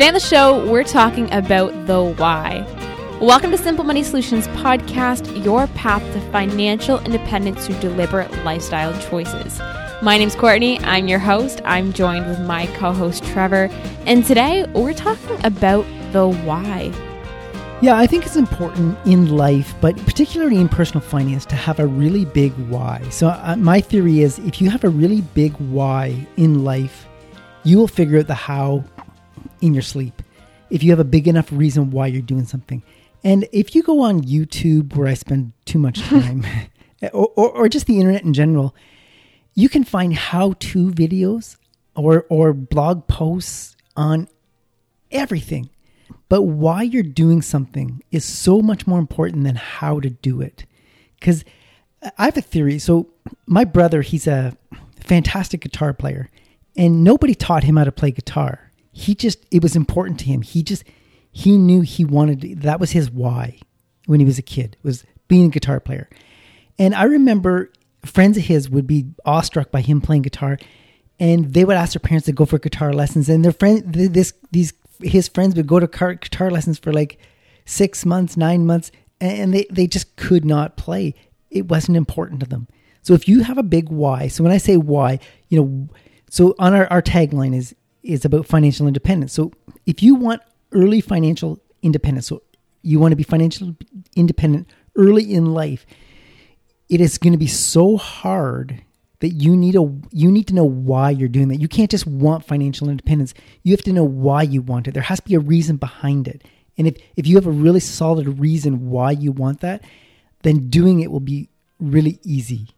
Today on the show, we're talking about the why. Welcome to Simple Money Solutions Podcast, your path to financial independence through deliberate lifestyle choices. My name's Courtney. I'm your host. I'm joined with my co host, Trevor. And today, we're talking about the why. Yeah, I think it's important in life, but particularly in personal finance, to have a really big why. So, uh, my theory is if you have a really big why in life, you will figure out the how in your sleep. If you have a big enough reason why you're doing something. And if you go on YouTube, where I spend too much time, or, or, or just the internet in general, you can find how to videos or, or blog posts on everything but why you're doing something is so much more important than how to do it. Because I have a theory. So, my brother, he's a fantastic guitar player, and nobody taught him how to play guitar. He just, it was important to him. He just, he knew he wanted, to, that was his why when he was a kid, was being a guitar player. And I remember friends of his would be awestruck by him playing guitar and they would ask their parents to go for guitar lessons and their friend this these his friends would go to guitar lessons for like six months, nine months, and they, they just could not play. It wasn't important to them. So if you have a big why, so when I say why, you know, so on our, our tagline is is about financial independence. So if you want early financial independence, so you want to be financially independent early in life, it is going to be so hard that you need a you need to know why you're doing that. You can't just want financial independence. You have to know why you want it. There has to be a reason behind it. And if if you have a really solid reason why you want that, then doing it will be really easy.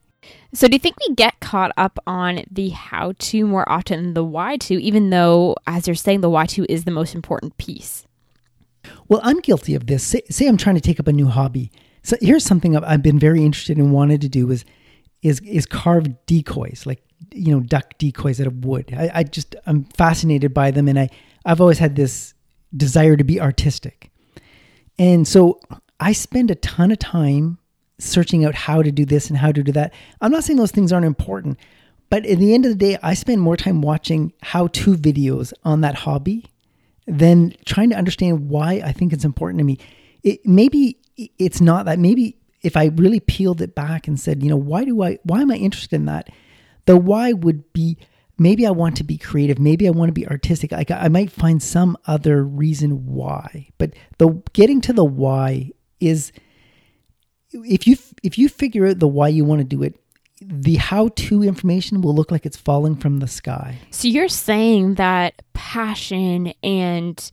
So, do you think we get caught up on the how to more often than the why to, even though, as you're saying, the why to is the most important piece? Well, I'm guilty of this. Say, say I'm trying to take up a new hobby. So, here's something I've been very interested in, wanted to do is is is carved decoys, like you know duck decoys out of wood. I, I just I'm fascinated by them, and I I've always had this desire to be artistic, and so I spend a ton of time searching out how to do this and how to do that. I'm not saying those things aren't important, but at the end of the day, I spend more time watching how to videos on that hobby than trying to understand why I think it's important to me. It maybe it's not that maybe if I really peeled it back and said, you know, why do I, why am I interested in that? The why would be maybe I want to be creative, maybe I want to be artistic. Like I might find some other reason why, but the getting to the why is if you if you figure out the why you want to do it, the how to information will look like it's falling from the sky. So you're saying that passion and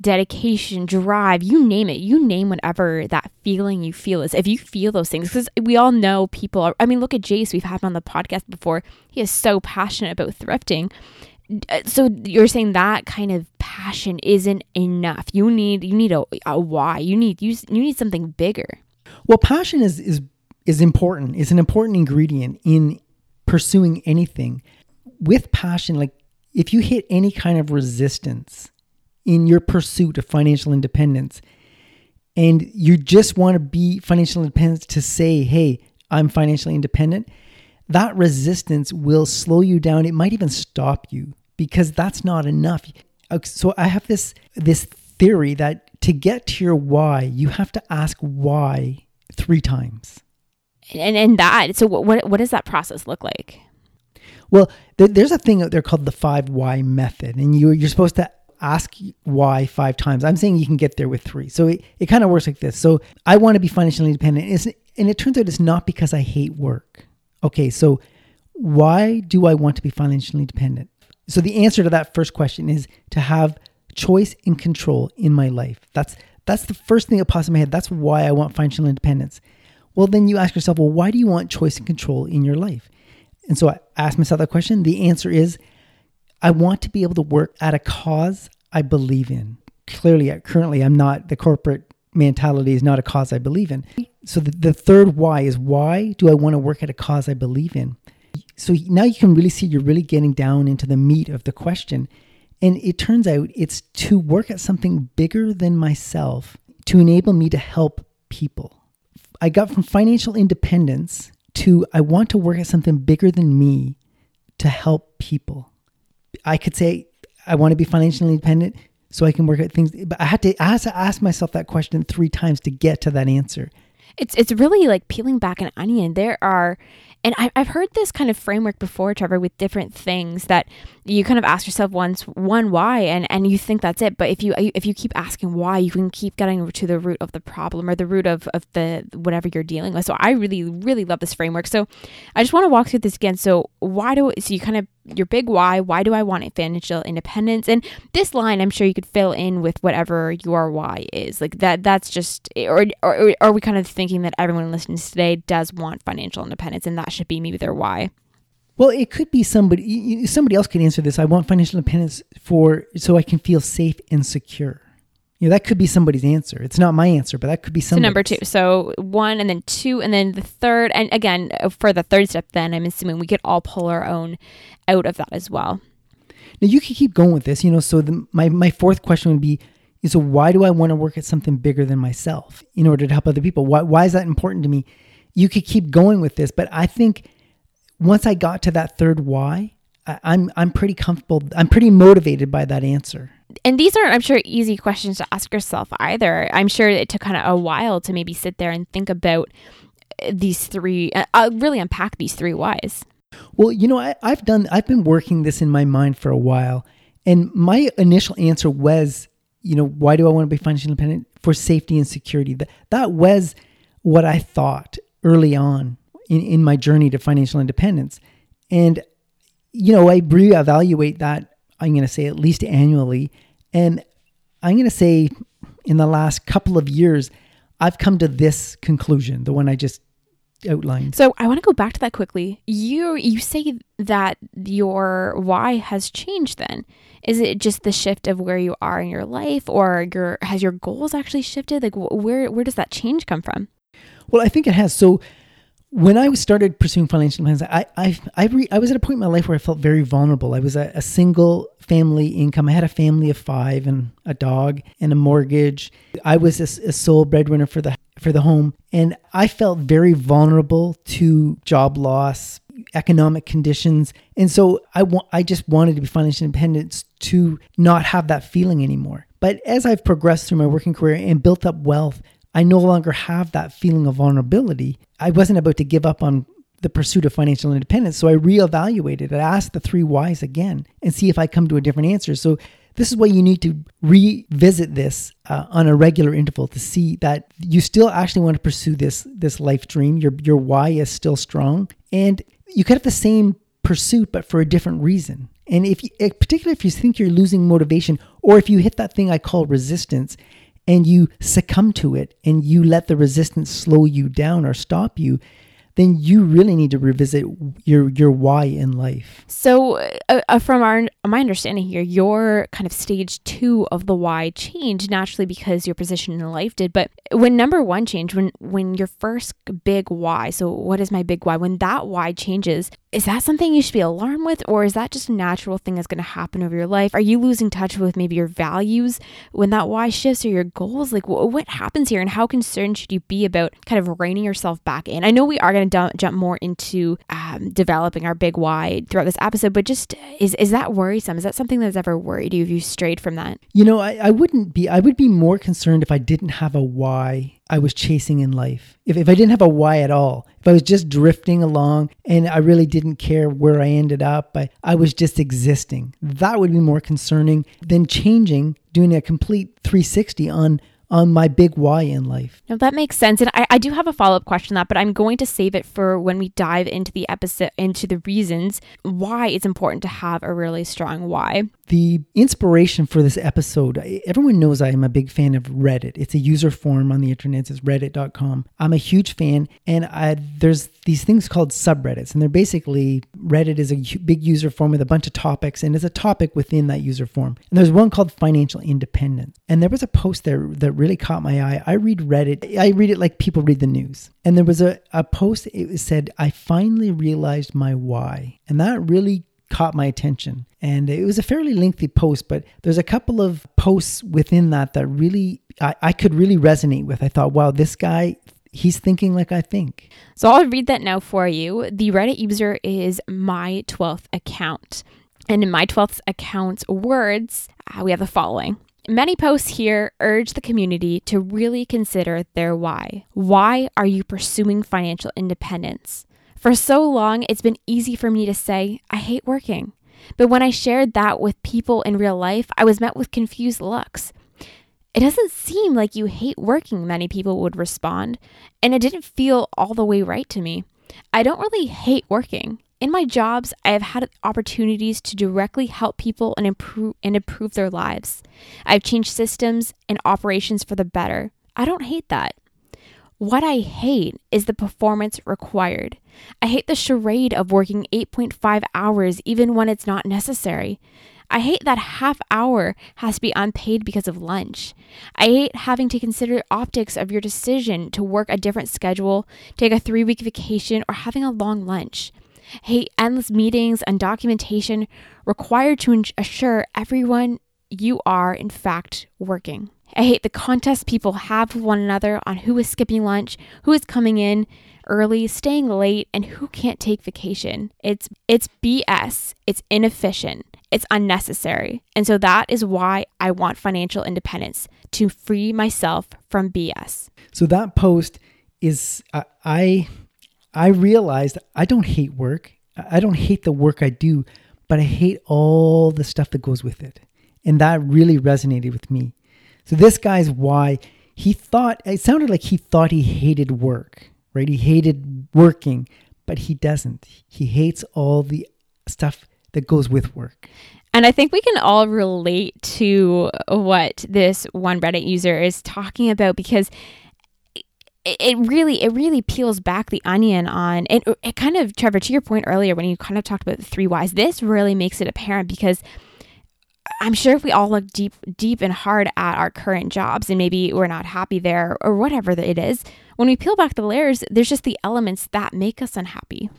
dedication, drive, you name it. You name whatever that feeling you feel is. If you feel those things, because we all know people are, I mean, look at Jace. We've had him on the podcast before. He is so passionate about thrifting. Uh, so you're saying that kind of passion isn't enough. You need you need a, a why. You need you, you need something bigger. Well, passion is is is important. It's an important ingredient in pursuing anything. With passion, like if you hit any kind of resistance, in your pursuit of financial independence and you just want to be financially independent to say, hey, I'm financially independent, that resistance will slow you down. It might even stop you because that's not enough. So I have this this theory that to get to your why, you have to ask why three times. And and that so what what does that process look like? Well, there's a thing out there called the five why method, and you you're supposed to ask why five times. I'm saying you can get there with three. So it, it kind of works like this. So I want to be financially independent. It's, and it turns out it's not because I hate work. Okay, so why do I want to be financially independent? So the answer to that first question is to have choice and control in my life. That's that's the first thing that pops in my head. That's why I want financial independence. Well, then you ask yourself, well, why do you want choice and control in your life? And so I ask myself that question. The answer is I want to be able to work at a cause I believe in. Clearly, currently, I'm not, the corporate mentality is not a cause I believe in. So the, the third why is why do I want to work at a cause I believe in? So now you can really see you're really getting down into the meat of the question. And it turns out it's to work at something bigger than myself to enable me to help people. I got from financial independence to I want to work at something bigger than me to help people. I could say I want to be financially independent so I can work at things. But I had to I had to ask myself that question three times to get to that answer. It's it's really like peeling back an onion. There are and I, I've heard this kind of framework before, Trevor, with different things that you kind of ask yourself once one why, and and you think that's it. But if you if you keep asking why, you can keep getting to the root of the problem or the root of of the whatever you're dealing with. So I really really love this framework. So I just want to walk through this again. So why do so you kind of your big why. Why do I want financial independence? And this line, I'm sure you could fill in with whatever your why is. Like that. That's just, or, or, or are we kind of thinking that everyone listening today does want financial independence, and that should be maybe their why? Well, it could be somebody. Somebody else could answer this. I want financial independence for so I can feel safe and secure. You know, that could be somebody's answer. It's not my answer, but that could be somebody's. So number two. So one and then two and then the third. And again, uh, for the third step, then I'm assuming we could all pull our own out of that as well. Now you could keep going with this. You know, so the, my, my fourth question would be, so why do I want to work at something bigger than myself in order to help other people? Why, why is that important to me? You could keep going with this, but I think once I got to that third why, I, I'm, I'm pretty comfortable. I'm pretty motivated by that answer and these aren't, I'm sure, easy questions to ask yourself either. I'm sure it took kind of a while to maybe sit there and think about uh, these three, uh, uh, really unpack these three whys. Well, you know, I, I've done, I've been working this in my mind for a while. And my initial answer was, you know, why do I want to be financially independent? For safety and security. That, that was what I thought early on in, in my journey to financial independence. And, you know, I reevaluate that I'm going to say at least annually. And I'm going to say in the last couple of years, I've come to this conclusion, the one I just outlined. So I want to go back to that quickly. You you say that your why has changed then. Is it just the shift of where you are in your life or your has your goals actually shifted? Like where where does that change come from? Well, I think it has. So when I started pursuing financial independence, I I I, re, I was at a point in my life where I felt very vulnerable. I was a, a, single family income. I had a family of five and a dog and a mortgage. I was a, a sole breadwinner for the for the home, and I felt very vulnerable to job loss, economic conditions, and so I want I just wanted to be financially independent to not have that feeling anymore. But as I've progressed through my working career and built up wealth, I no longer have that feeling of vulnerability. I wasn't about to give up on the pursuit of financial independence. So I reevaluated. I asked the three whys again and see if I come to a different answer. So this is why you need to revisit this uh, on a regular interval to see that you still actually want to pursue this this life dream. Your your why is still strong, and you could have the same pursuit but for a different reason. And if you, particularly if you think you're losing motivation, or if you hit that thing I call resistance, and you succumb to it and you let the resistance slow you down or stop you, then you really need to revisit your your why in life. So, uh, uh, from our my understanding here, your kind of stage two of the why changed naturally because your position in life did. But when number one changed, when when your first big why, so what is my big why? When that why changes, is that something you should be alarmed with, or is that just a natural thing that's going to happen over your life? Are you losing touch with maybe your values when that why shifts or your goals? Like, what happens here, and how concerned should you be about kind of reining yourself back in? I know we are going to jump more into um, developing our big why throughout this episode, but just is is that worrisome? Is that something that's ever worried you? Have you strayed from that? You know, I, I wouldn't be. I would be more concerned if I didn't have a why I was chasing in life. If, if I didn't have a why at all, if I was just drifting along and I really didn't care where I ended up, I, I was just existing, that would be more concerning than changing, doing a complete 360 on on my big why in life. No, that makes sense. And I, I do have a follow up question on that, but I'm going to save it for when we dive into the episode, into the reasons why it's important to have a really strong why. The inspiration for this episode, everyone knows I am a big fan of Reddit. It's a user forum on the internet. It's reddit.com. I'm a huge fan, and I, there's these things called subreddits, and they're basically Reddit is a big user forum with a bunch of topics, and it's a topic within that user forum. And there's one called financial independence. And there was a post there that really caught my eye. I read Reddit, I read it like people read the news. And there was a, a post, it said, I finally realized my why. And that really caught my attention. And it was a fairly lengthy post, but there's a couple of posts within that that really, I, I could really resonate with. I thought, wow, this guy he's thinking like I think. So I'll read that now for you. The Reddit user is my 12th account. And in my 12th account's words, uh, we have the following Many posts here urge the community to really consider their why. Why are you pursuing financial independence? For so long, it's been easy for me to say, I hate working. But when I shared that with people in real life, I was met with confused looks. It doesn't seem like you hate working, many people would respond, and it didn't feel all the way right to me. I don't really hate working. In my jobs, I have had opportunities to directly help people and improve and improve their lives. I've changed systems and operations for the better. I don't hate that. What I hate is the performance required. I hate the charade of working 8.5 hours even when it's not necessary. I hate that half hour has to be unpaid because of lunch. I hate having to consider optics of your decision to work a different schedule, take a three week vacation, or having a long lunch. I hate endless meetings and documentation required to assure everyone you are, in fact, working. I hate the contests people have with one another on who is skipping lunch, who is coming in early, staying late, and who can't take vacation. It's it's BS. It's inefficient. It's unnecessary. And so that is why I want financial independence to free myself from BS. So that post is uh, I I realized I don't hate work. I don't hate the work I do, but I hate all the stuff that goes with it. And that really resonated with me. So this guy's why he thought it sounded like he thought he hated work, right? He hated working, but he doesn't. He hates all the stuff that goes with work. And I think we can all relate to what this one Reddit user is talking about because it really it really peels back the onion on and it kind of Trevor to your point earlier when you kind of talked about the three whys this really makes it apparent because I'm sure if we all look deep, deep and hard at our current jobs and maybe we're not happy there or whatever it is, when we peel back the layers, there's just the elements that make us unhappy.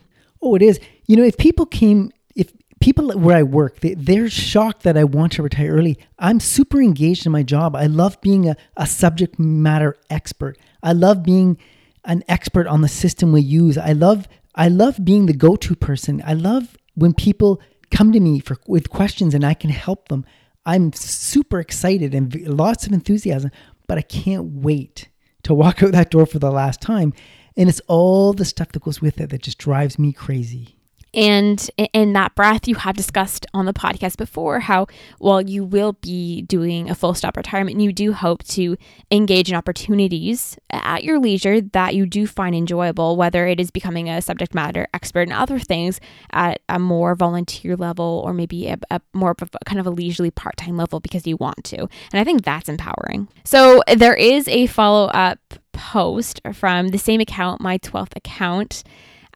Oh, it is. You know, if people came, if people where I work, they, they're shocked that I want to retire early. I'm super engaged in my job. I love being a, a subject matter expert. I love being an expert on the system we use. I love, I love being the go-to person. I love when people come to me for with questions and I can help them. I'm super excited and lots of enthusiasm, but I can't wait to walk out that door for the last time. And it's all the stuff that goes with it that just drives me crazy. And in that breath, you have discussed on the podcast before how, while you will be doing a full stop retirement, you do hope to engage in opportunities at your leisure that you do find enjoyable, whether it is becoming a subject matter expert in other things at a more volunteer level or maybe a, a more of a kind of a leisurely part time level because you want to. And I think that's empowering. So there is a follow up post from the same account, my 12th account.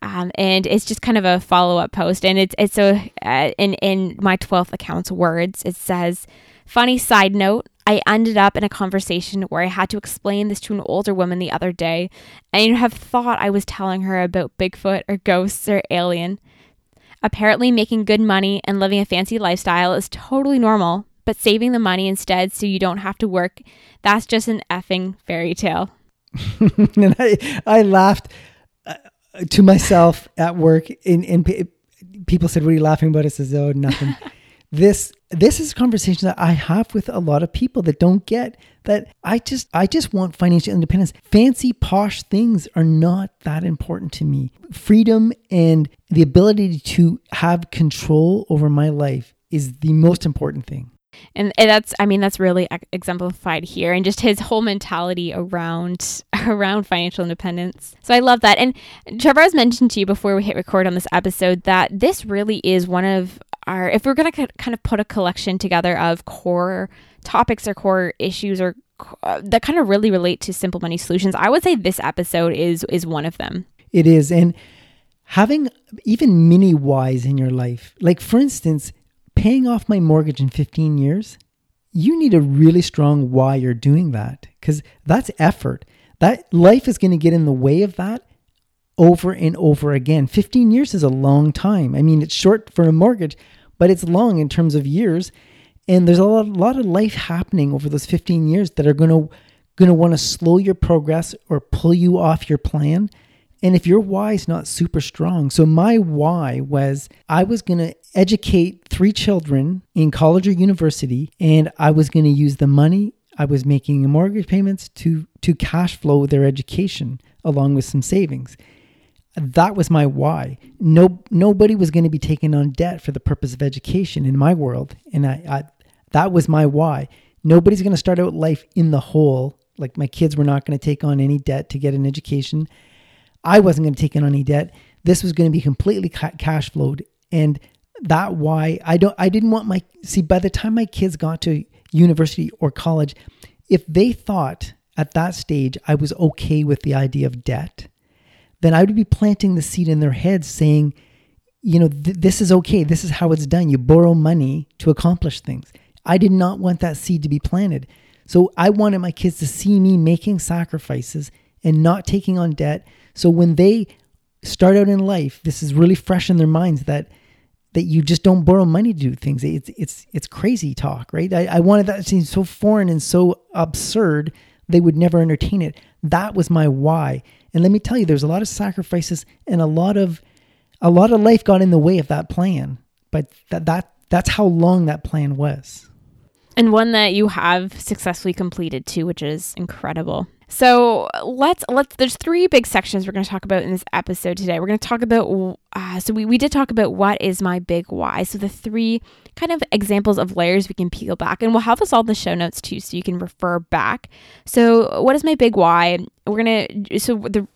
Um, and it's just kind of a follow up post, and it's it's a uh, in in my twelfth account's words, it says, "Funny side note: I ended up in a conversation where I had to explain this to an older woman the other day, and you'd have thought I was telling her about Bigfoot or ghosts or alien. Apparently, making good money and living a fancy lifestyle is totally normal, but saving the money instead so you don't have to work, that's just an effing fairy tale." and I I laughed to myself at work, in and people said, "What are you laughing about?" I says, "Oh, nothing." this this is a conversation that I have with a lot of people that don't get that I just I just want financial independence. Fancy posh things are not that important to me. Freedom and the ability to have control over my life is the most important thing and that's i mean that's really exemplified here and just his whole mentality around around financial independence. So i love that. And trevor has mentioned to you before we hit record on this episode that this really is one of our if we're going to kind of put a collection together of core topics or core issues or uh, that kind of really relate to simple money solutions i would say this episode is is one of them. It is. And having even mini whys in your life like for instance paying off my mortgage in 15 years, you need a really strong why you're doing that because that's effort. That life is going to get in the way of that over and over again. 15 years is a long time. I mean, it's short for a mortgage, but it's long in terms of years. And there's a lot, a lot of life happening over those 15 years that are going to going to want to slow your progress or pull you off your plan. And if your why is not super strong, so my why was I was going to educate three children in college or university, and I was going to use the money I was making in mortgage payments to to cash flow their education along with some savings. That was my why. No, nobody was going to be taking on debt for the purpose of education in my world, and I, I that was my why. Nobody's going to start out life in the hole. Like my kids were not going to take on any debt to get an education. I wasn't going to take on any debt. This was going to be completely ca- cash flowed, and that why I don't. I didn't want my see. By the time my kids got to university or college, if they thought at that stage I was okay with the idea of debt, then I would be planting the seed in their heads, saying, you know, th- this is okay. This is how it's done. You borrow money to accomplish things. I did not want that seed to be planted. So I wanted my kids to see me making sacrifices and not taking on debt. So when they start out in life, this is really fresh in their minds that that you just don't borrow money to do things. It's it's it's crazy talk, right? I, I wanted that to seem so foreign and so absurd they would never entertain it. That was my why. And let me tell you, there's a lot of sacrifices and a lot of a lot of life got in the way of that plan. But that that that's how long that plan was and one that you have successfully completed too, which is incredible. So let's let's. There's three big sections we're going to talk about in this episode today. We're going to talk about. Uh, so we we did talk about what is my big why. So the three kind of examples of layers we can peel back, and we'll have this all in the show notes too, so you can refer back. So what is my big why? We're gonna. So the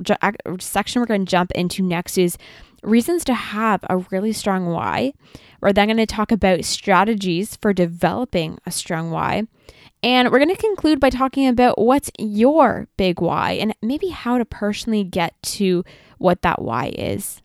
section we're going to jump into next is reasons to have a really strong why. We're then going to talk about strategies for developing a strong why. And we're going to conclude by talking about what's your big why and maybe how to personally get to what that why is.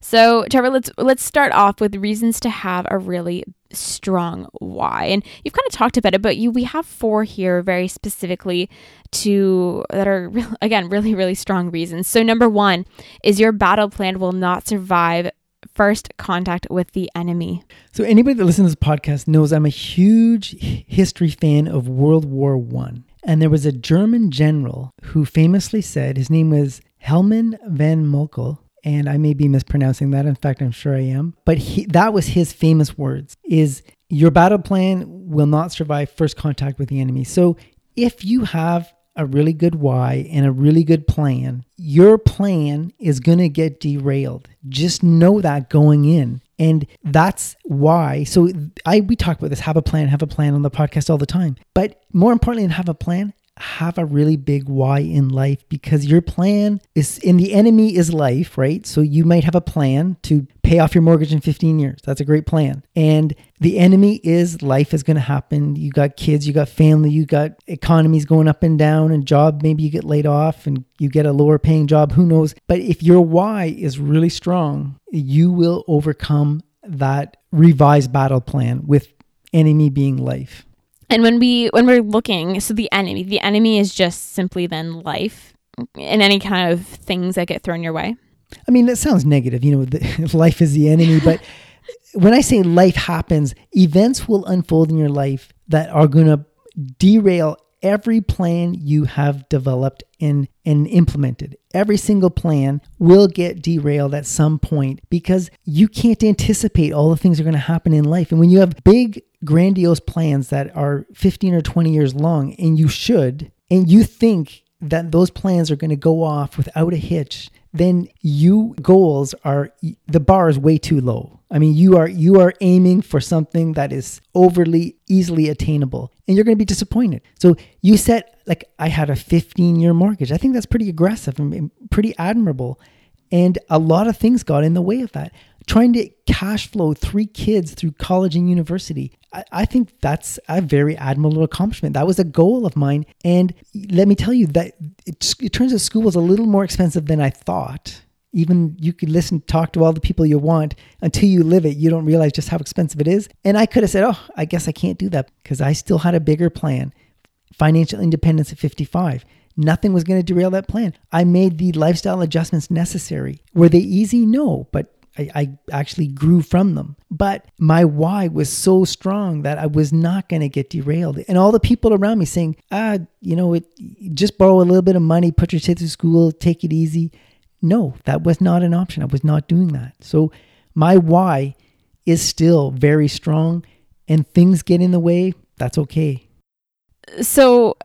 So, Trevor, let's let's start off with reasons to have a really strong why. And you've kind of talked about it, but you we have four here very specifically to that are again really really strong reasons. So, number 1 is your battle plan will not survive first contact with the enemy. So anybody that listens to this podcast knows I'm a huge history fan of World War One. And there was a German general who famously said, his name was Helman van Moltke, and I may be mispronouncing that. In fact, I'm sure I am. But he, that was his famous words is your battle plan will not survive first contact with the enemy. So if you have a really good why and a really good plan, your plan is going to get derailed. Just know that going in. And that's why. So I we talk about this have a plan, have a plan on the podcast all the time. But more importantly than have a plan, have a really big why in life because your plan is in the enemy is life, right? So you might have a plan to pay off your mortgage in 15 years. That's a great plan. And the enemy is life is going to happen. You got kids, you got family, you got economies going up and down and job maybe you get laid off and you get a lower paying job, who knows? But if your why is really strong, you will overcome that revised battle plan with enemy being life. And when we when we're looking, so the enemy, the enemy is just simply then life and any kind of things that get thrown your way. I mean, that sounds negative. You know, the, life is the enemy, but when I say life happens, events will unfold in your life that are going to derail every plan you have developed and, and implemented. Every single plan will get derailed at some point because you can't anticipate all the things that are going to happen in life. And when you have big, grandiose plans that are 15 or 20 years long, and you should, and you think that those plans are going to go off without a hitch, then you goals are the bar is way too low. I mean, you are you are aiming for something that is overly easily attainable and you're going to be disappointed. So you set like I had a 15 year mortgage. I think that's pretty aggressive and pretty admirable. And a lot of things got in the way of that. Trying to cash flow three kids through college and university. I, I think that's a very admirable accomplishment. That was a goal of mine. And let me tell you that it, it turns out school was a little more expensive than I thought even you could listen talk to all the people you want until you live it you don't realize just how expensive it is and i could have said oh i guess i can't do that because i still had a bigger plan financial independence at 55 nothing was going to derail that plan i made the lifestyle adjustments necessary were they easy no but I, I actually grew from them. But my why was so strong that I was not going to get derailed. And all the people around me saying, ah, you know, it, just borrow a little bit of money, put your kids through school, take it easy no, that was not an option. I was not doing that. So my why is still very strong and things get in the way. That's okay. So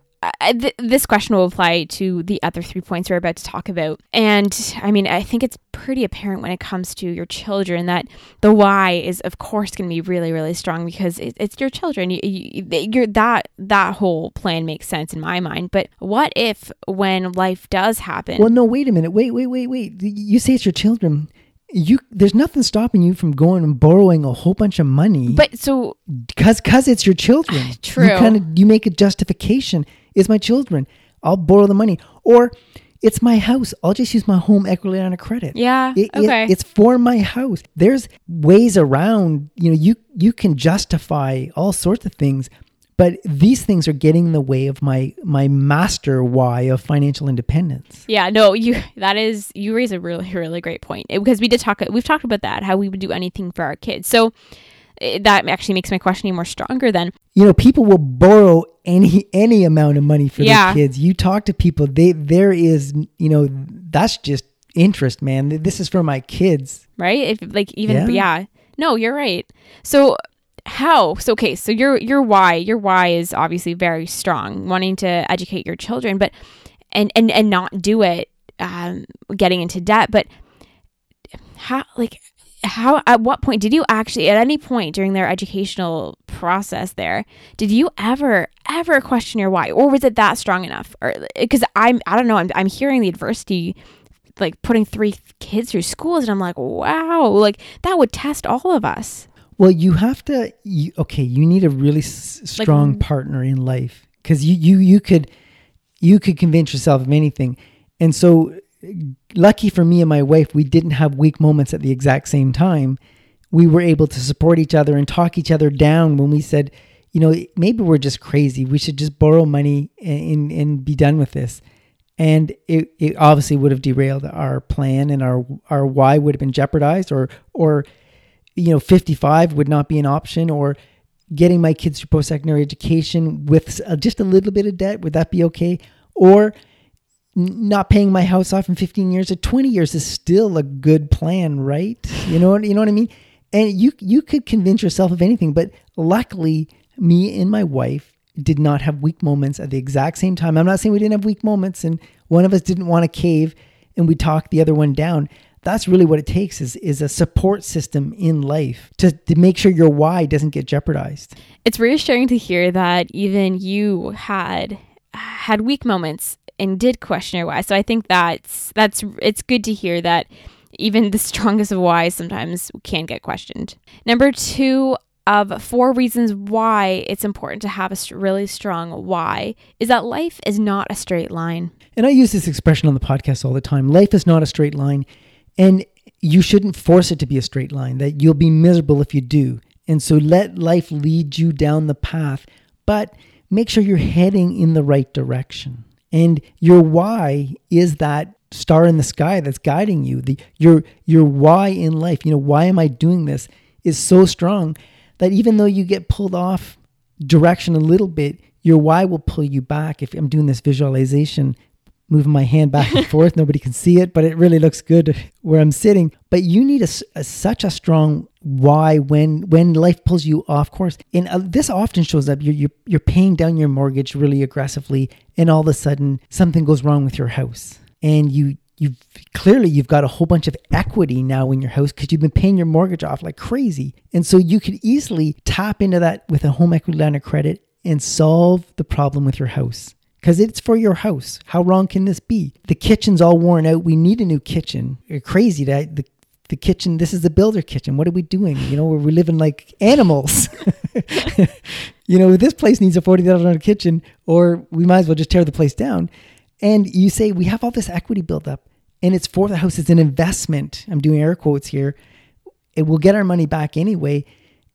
th- this question will apply to the other three points we're about to talk about. And I mean, I think it's pretty apparent when it comes to your children that the why is, of course, going to be really, really strong because it, it's your children. You, you, that that whole plan makes sense in my mind. But what if when life does happen? Well, no, wait a minute. Wait, wait, wait, wait. You say it's your children you there's nothing stopping you from going and borrowing a whole bunch of money but so because because it's your children true you kind of you make a justification it's my children. I'll borrow the money. Or it's my house. I'll just use my home equity line of credit. Yeah it, okay. it, it's for my house. There's ways around you know you you can justify all sorts of things but these things are getting in the way of my my master why of financial independence. Yeah no you that is you raise a really really great point. It, because we did talk we've talked about that how we would do anything for our kids. So that actually makes my question even more stronger then. You know people will borrow any any amount of money for yeah. their kids. You talk to people they there is you know that's just interest man. This is for my kids. Right? If like even yeah, yeah. no you're right. So how? So okay so your your why your why is obviously very strong wanting to educate your children but and and and not do it um getting into debt but how like how at what point did you actually at any point during their educational process there did you ever ever question your why? Or was it that strong enough? Or because i'm i don't know I'm, I'm hearing the adversity like putting three kids through schools and i'm like wow like that would test all of us. Well, you have to. You, okay, you need a really s- strong like, partner in life because you you you could you could convince yourself of anything, and so lucky for me and my wife, we didn't have weak moments at the exact same time. We were able to support each other and talk each other down when we said, you know, maybe we're just crazy. We should just borrow money and and, be done with this. And it, it obviously would have derailed our plan and our our why would have been jeopardized or or you know, 55 would not be an option or getting my kids through post-secondary education with uh, just a little bit of debt, would that be okay? Or not paying my house off in 15 years or 20 years is still a good plan, right? You know, what you know what I mean? And you you could convince yourself of anything, but luckily me and my wife did not have weak moments at the exact same time. I'm not saying we didn't have weak moments and one of us didn't want to cave and we talked the other one down, that's really what it takes is is a support system in life to, to make sure your why doesn't get jeopardized it's reassuring to hear that even you had had weak moments and did question your why so i think that's that's it's good to hear that even the strongest of whys sometimes can get questioned number two of four reasons why it's important to have a really strong why is that life is not a straight line. And I use this expression on the podcast all the time. Life is not a straight line. And you shouldn't force it to be a straight line, that you'll be miserable if you do. And so let life lead you down the path, but make sure you're heading in the right direction. And your why is that star in the sky that's guiding you. The your your why in life, you know, why am I doing this is so strong that even though you get pulled off direction a little bit, your why will pull you back. If I'm doing this visualization moving my hand back and forth. Nobody can see it, but it really looks good where I'm sitting. But you need a, a such a strong why when when life pulls you off course. And uh, this often shows up. You're, you're you're paying down your mortgage really aggressively, and all of a sudden something goes wrong with your house, and you you've clearly you've got a whole bunch of equity now in your house because you've been paying your mortgage off like crazy and so you could easily tap into that with a home equity line of credit and solve the problem with your house because it's for your house. How wrong can this be? The kitchen's all worn out. We need a new kitchen. You're crazy that the the kitchen. This is the builder kitchen. What are we doing? You know, we're living like animals. you know, this place needs a forty thousand dollar kitchen, or we might as well just tear the place down. And you say we have all this equity built up, and it's for the house. It's an investment. I'm doing air quotes here. It will get our money back anyway.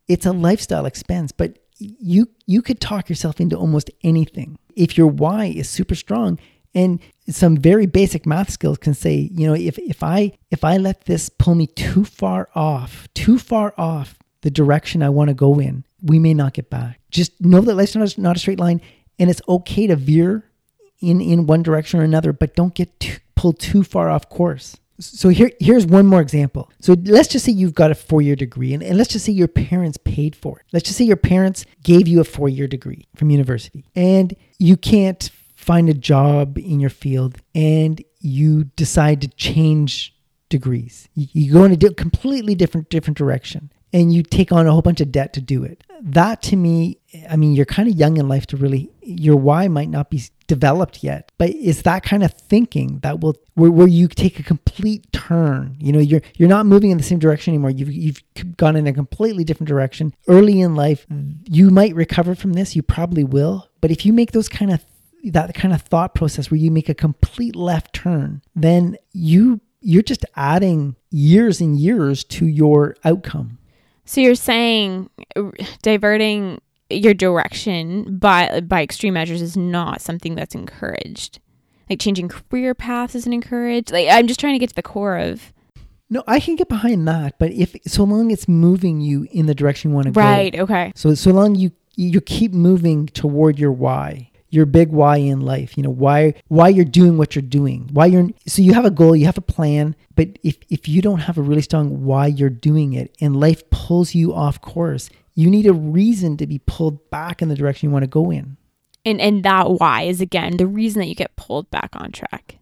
It's a lifestyle expense, but you you could talk yourself into almost anything if your why is super strong and some very basic math skills can say you know if if i if i let this pull me too far off too far off the direction i want to go in we may not get back just know that life's not a, not a straight line and it's okay to veer in in one direction or another but don't get too, pulled too far off course So here, here's one more example. So let's just say you've got a four-year degree, and, and let's just say your parents paid for it. Let's just say your parents gave you a four-year degree from university, and you can't find a job in your field, and you decide to change degrees. You, go in a completely different different direction, and you take on a whole bunch of debt to do it. That to me, I mean, you're kind of young in life to really your why might not be developed yet, but it's that kind of thinking that will where, where you take a complete turn. You know, you're you're not moving in the same direction anymore. You've you've gone in a completely different direction. Early in life, you might recover from this. You probably will, but if you make those kind of that kind of thought process where you make a complete left turn, then you you're just adding years and years to your outcome. So you're saying diverting your direction by by extreme measures is not something that's encouraged. Like changing career paths isn't encouraged. Like I'm just trying to get to the core of No, I can get behind that, but if so long it's moving you in the direction you want to right. go. Right, okay. So so long you you keep moving toward your why your big why in life you know why why you're doing what you're doing. Why you're so you have a goal you have a plan but if if you don't have a really strong why you're doing it and life pulls you off course you need a reason to be pulled back in the direction you want to go in. And and that why is again the reason that you get pulled back on track.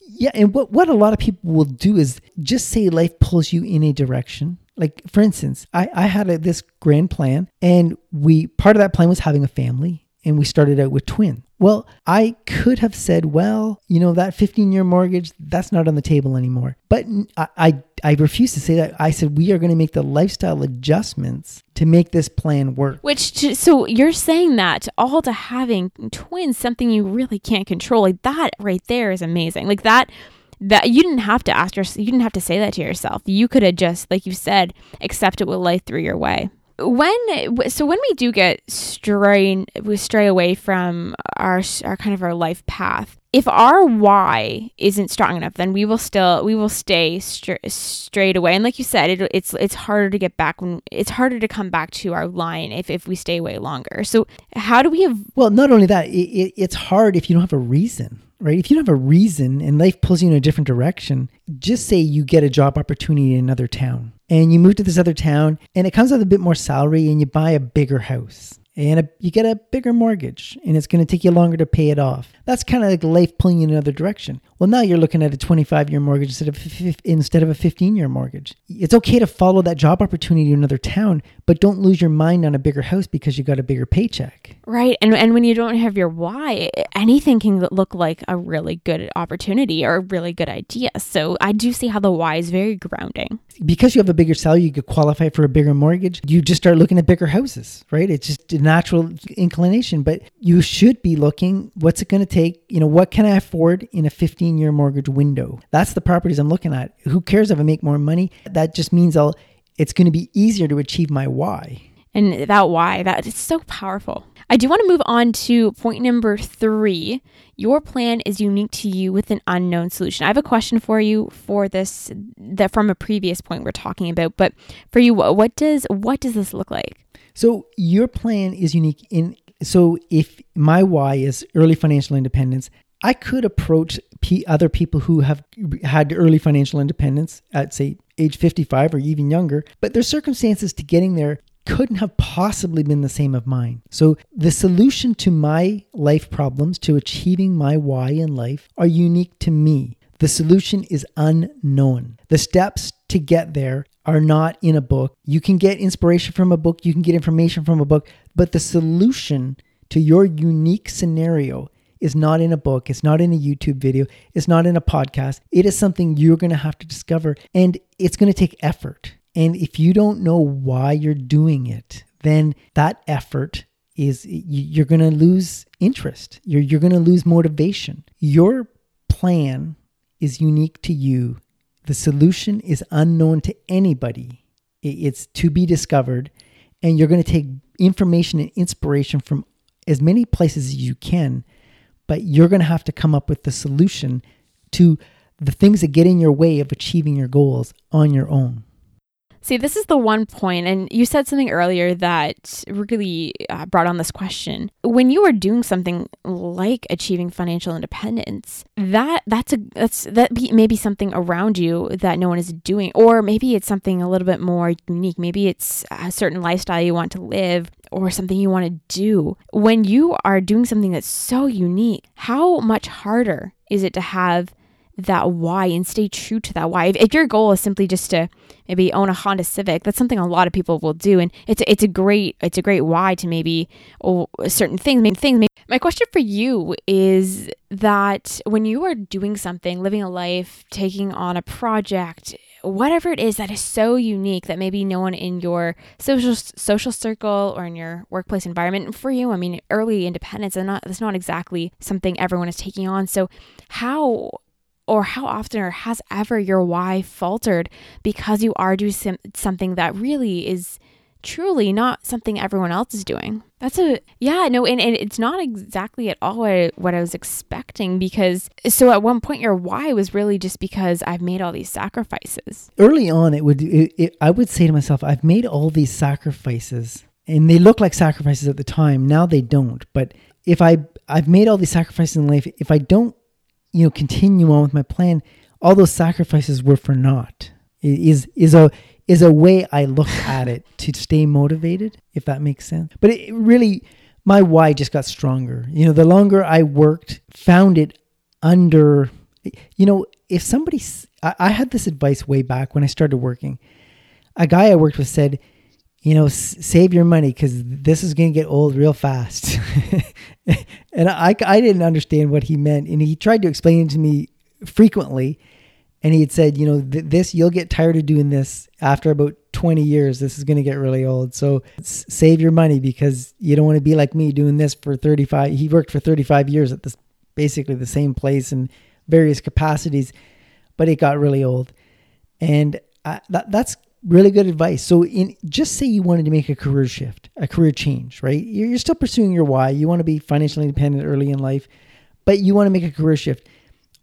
yeah and what what a lot of people will do is just say life pulls you in a direction. Like for instance i i had a, this grand plan and we part of that plan was having a family and we started out with twin. Well, I could have said, well, you know, that 15 year mortgage, that's not on the table anymore. But I, I, I refused to say that. I said, we are going to make the lifestyle adjustments to make this plan work. Which so you're saying that all to having twins, something you really can't control. Like that right there is amazing. Like that that you didn't have to ask yourself, you didn't have to say that to yourself. You could have just, like you said, accepted what life threw your way when so when we do get stray we stray away from our our kind of our life path if our why isn't strong enough then we will still we will stay stra- straight away. And like you said it, it's it's harder to get back when it's harder to come back to our line if if we stay away longer. So how do we have well not only that it, it, it's hard if you don't have a reason right? If you don't have a reason and life pulls you in a different direction, just say you get a job opportunity in another town and you move to this other town and it comes with a bit more salary and you buy a bigger house and a, you get a bigger mortgage and it's going to take you longer to pay it off. That's kind of like life pulling you in another direction. Well, now you're looking at a 25 year mortgage instead of instead of a 15 year mortgage. It's okay to follow that job opportunity in another town, but don't lose your mind on a bigger house because you got a bigger paycheck. Right. And and when you don't have your why, anything can look like a really good opportunity or a really good idea. So I do see how the why is very grounding. Because you have a bigger salary, you could qualify for a bigger mortgage. You just start looking at bigger houses, right? It's just natural inclination, but you should be looking what's it going to take? You know, what can I afford in a 15 year mortgage window? That's the properties I'm looking at. Who cares if I make more money? That just means I'll it's going to be easier to achieve my why. And that why, that is so powerful. I do want to move on to point number three. Your plan is unique to you with an unknown solution. I have a question for you for this that from a previous point we're talking about, but for you, what does what does this look like? So your plan is unique in so if my why is early financial independence, I could approach p- other people who have had early financial independence at say age 55 or even younger, but their circumstances to getting there couldn't have possibly been the same of mine. So the solution to my life problems to achieving my why in life are unique to me. The solution is unknown. The steps to get there are not in a book. You can get inspiration from a book, you can get information from a book, but the solution to your unique scenario is not in a book, it's not in a YouTube video, it's not in a podcast. It is something you're going to have to discover and it's going to take effort. And if you don't know why you're doing it, then that effort is you're going to lose interest. You're you're going to lose motivation. Your plan is unique to you. The solution is unknown to anybody. It's to be discovered and you're going to take information and inspiration from as many places as you can, but you're going to have to come up with the solution to the things that get in your way of achieving your goals on your own. See, this is the one point, and you said something earlier that really uh, brought on this question. When you are doing something like achieving financial independence, that that's a that's that be, maybe something around you that no one is doing, or maybe it's something a little bit more unique. Maybe it's a certain lifestyle you want to live, or something you want to do. When you are doing something that's so unique, how much harder is it to have that why and stay true to that why. If, if, your goal is simply just to maybe own a Honda Civic, that's something a lot of people will do, and it's it's a great it's a great why to maybe oh, certain things. Maybe things. Maybe. My question for you is that when you are doing something, living a life, taking on a project, whatever it is that is so unique that maybe no one in your social social circle or in your workplace environment for you i mean early independence and not that's not exactly something everyone is taking on so how or how often or has ever your why faltered because you are doing something that really is truly not something everyone else is doing. That's a yeah, no, and, and it's not exactly at all what I, what I was expecting because so at one point your why was really just because I've made all these sacrifices. Early on, it would it, it, I would say to myself, I've made all these sacrifices, and they look like sacrifices at the time. Now they don't, but if I I've made all these sacrifices in life, if I don't you know, continue on with my plan, all those sacrifices were for naught. Is is a is a way I look at it to stay motivated, if that makes sense. But it really, my why just got stronger. You know, the longer I worked, found it under, you know, if somebody, I, I had this advice way back when I started working. A guy I worked with said, you know, s- save your money because this is going to get old real fast. and I, I didn't understand what he meant. And he tried to explain it to me frequently. And he had said, you know, th- this, you'll get tired of doing this after about 20 years. This is going to get really old. So s- save your money because you don't want to be like me doing this for 35. He worked for 35 years at this basically the same place in various capacities, but it got really old. And I, that, that's really good advice. So, in just say you wanted to make a career shift, a career change, right? You're, still pursuing your why. You want to be financially independent early in life, but you want to make a career shift.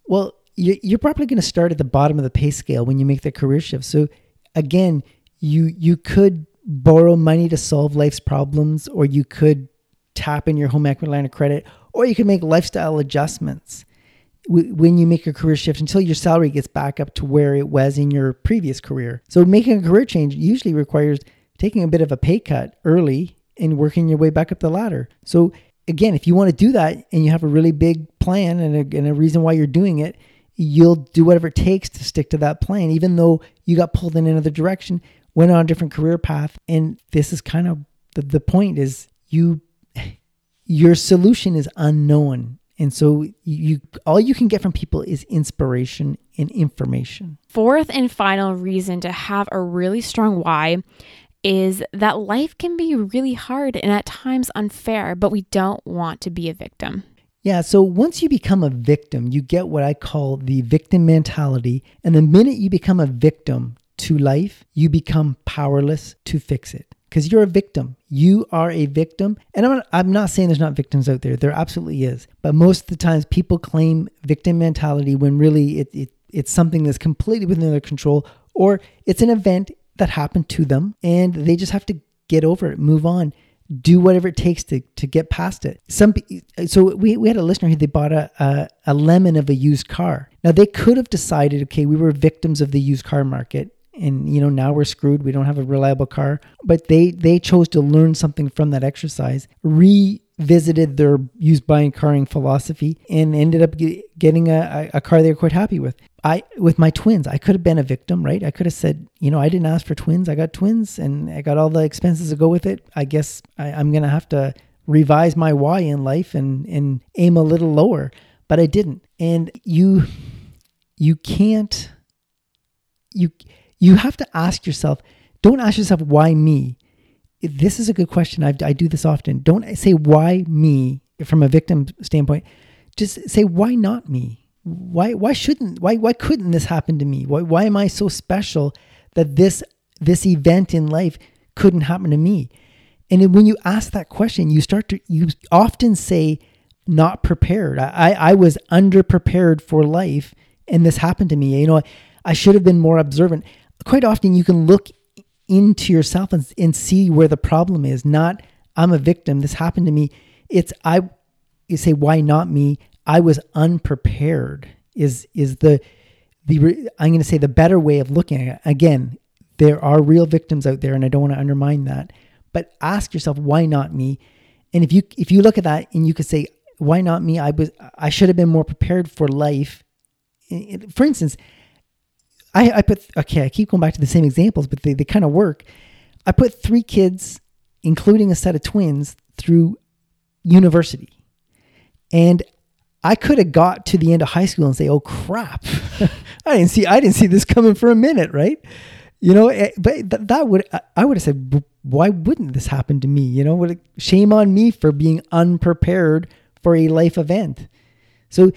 Well, you're probably going to start at the bottom of the pay scale when you make that career shift. So, again, you you could borrow money to solve life's problems, or you could tap in your home equity line of credit, or you could make lifestyle adjustments when you make a career shift until your salary gets back up to where it was in your previous career. So making a career change usually requires taking a bit of a pay cut early and working your way back up the ladder. So again, if you want to do that and you have a really big plan and a, and a reason why you're doing it, you'll do whatever it takes to stick to that plan, even though you got pulled in another direction, went on a different career path. And this is kind of the, the point is you, your solution is unknown and so you all you can get from people is inspiration and information. Fourth and final reason to have a really strong why is that life can be really hard and at times unfair, but we don't want to be a victim. Yeah, so once you become a victim, you get what I call the victim mentality. And the minute you become a victim to life, you become powerless to fix it because you're a victim. You are a victim. And I'm not, I'm not saying there's not victims out there. There absolutely is. But most of the times people claim victim mentality when really it, it it's something that's completely within their control or it's an event that happened to them and they just have to get over it, move on, do whatever it takes to, to get past it. Some so we, we had a listener here. they bought a, a, a lemon of a used car. Now they could have decided, okay, we were victims of the used car market and you know now we're screwed. We don't have a reliable car. But they they chose to learn something from that exercise revisited their used buying carring philosophy and ended up getting a, a car they were quite happy with. I with my twins i could have been a victim right? I could have said you know i didn't ask for twins. I got twins and i got all the expenses to go with it. I guess I, i'm gonna have to revise my why in life and and aim a little lower. But i didn't. And you you can't you you have to ask yourself, don't ask yourself, why me? This is a good question. I, I do this often. Don't say, why me from a victim standpoint. Just say, why not me? Why, why shouldn't, why, why couldn't this happen to me? Why, why am I so special that this, this event in life couldn't happen to me? And when you ask that question, you start to, you often say, not prepared. I, I was underprepared for life and this happened to me. You know, I should have been more observant quite often you can look into yourself and, and see where the problem is. Not I'm a victim. This happened to me. It's I. You say why not me? I was unprepared. Is is the the I'm going to say the better way of looking at it. Again, there are real victims out there, and I don't want to undermine that. But ask yourself, why not me? And if you if you look at that and you could say, why not me? I was I should have been more prepared for life. For instance, I, I put okay, I keep going back to the same examples, but they, they kind of work. I put three kids, including a set of twins, through university. And I could have got to the end of high school and say, "Oh crap, I didn't see I didn't see this coming for a minute," right? You know, eh, but th- that would I would have said, "Why wouldn't this happen to me?" You know, would shame on me for being unprepared for a life event. So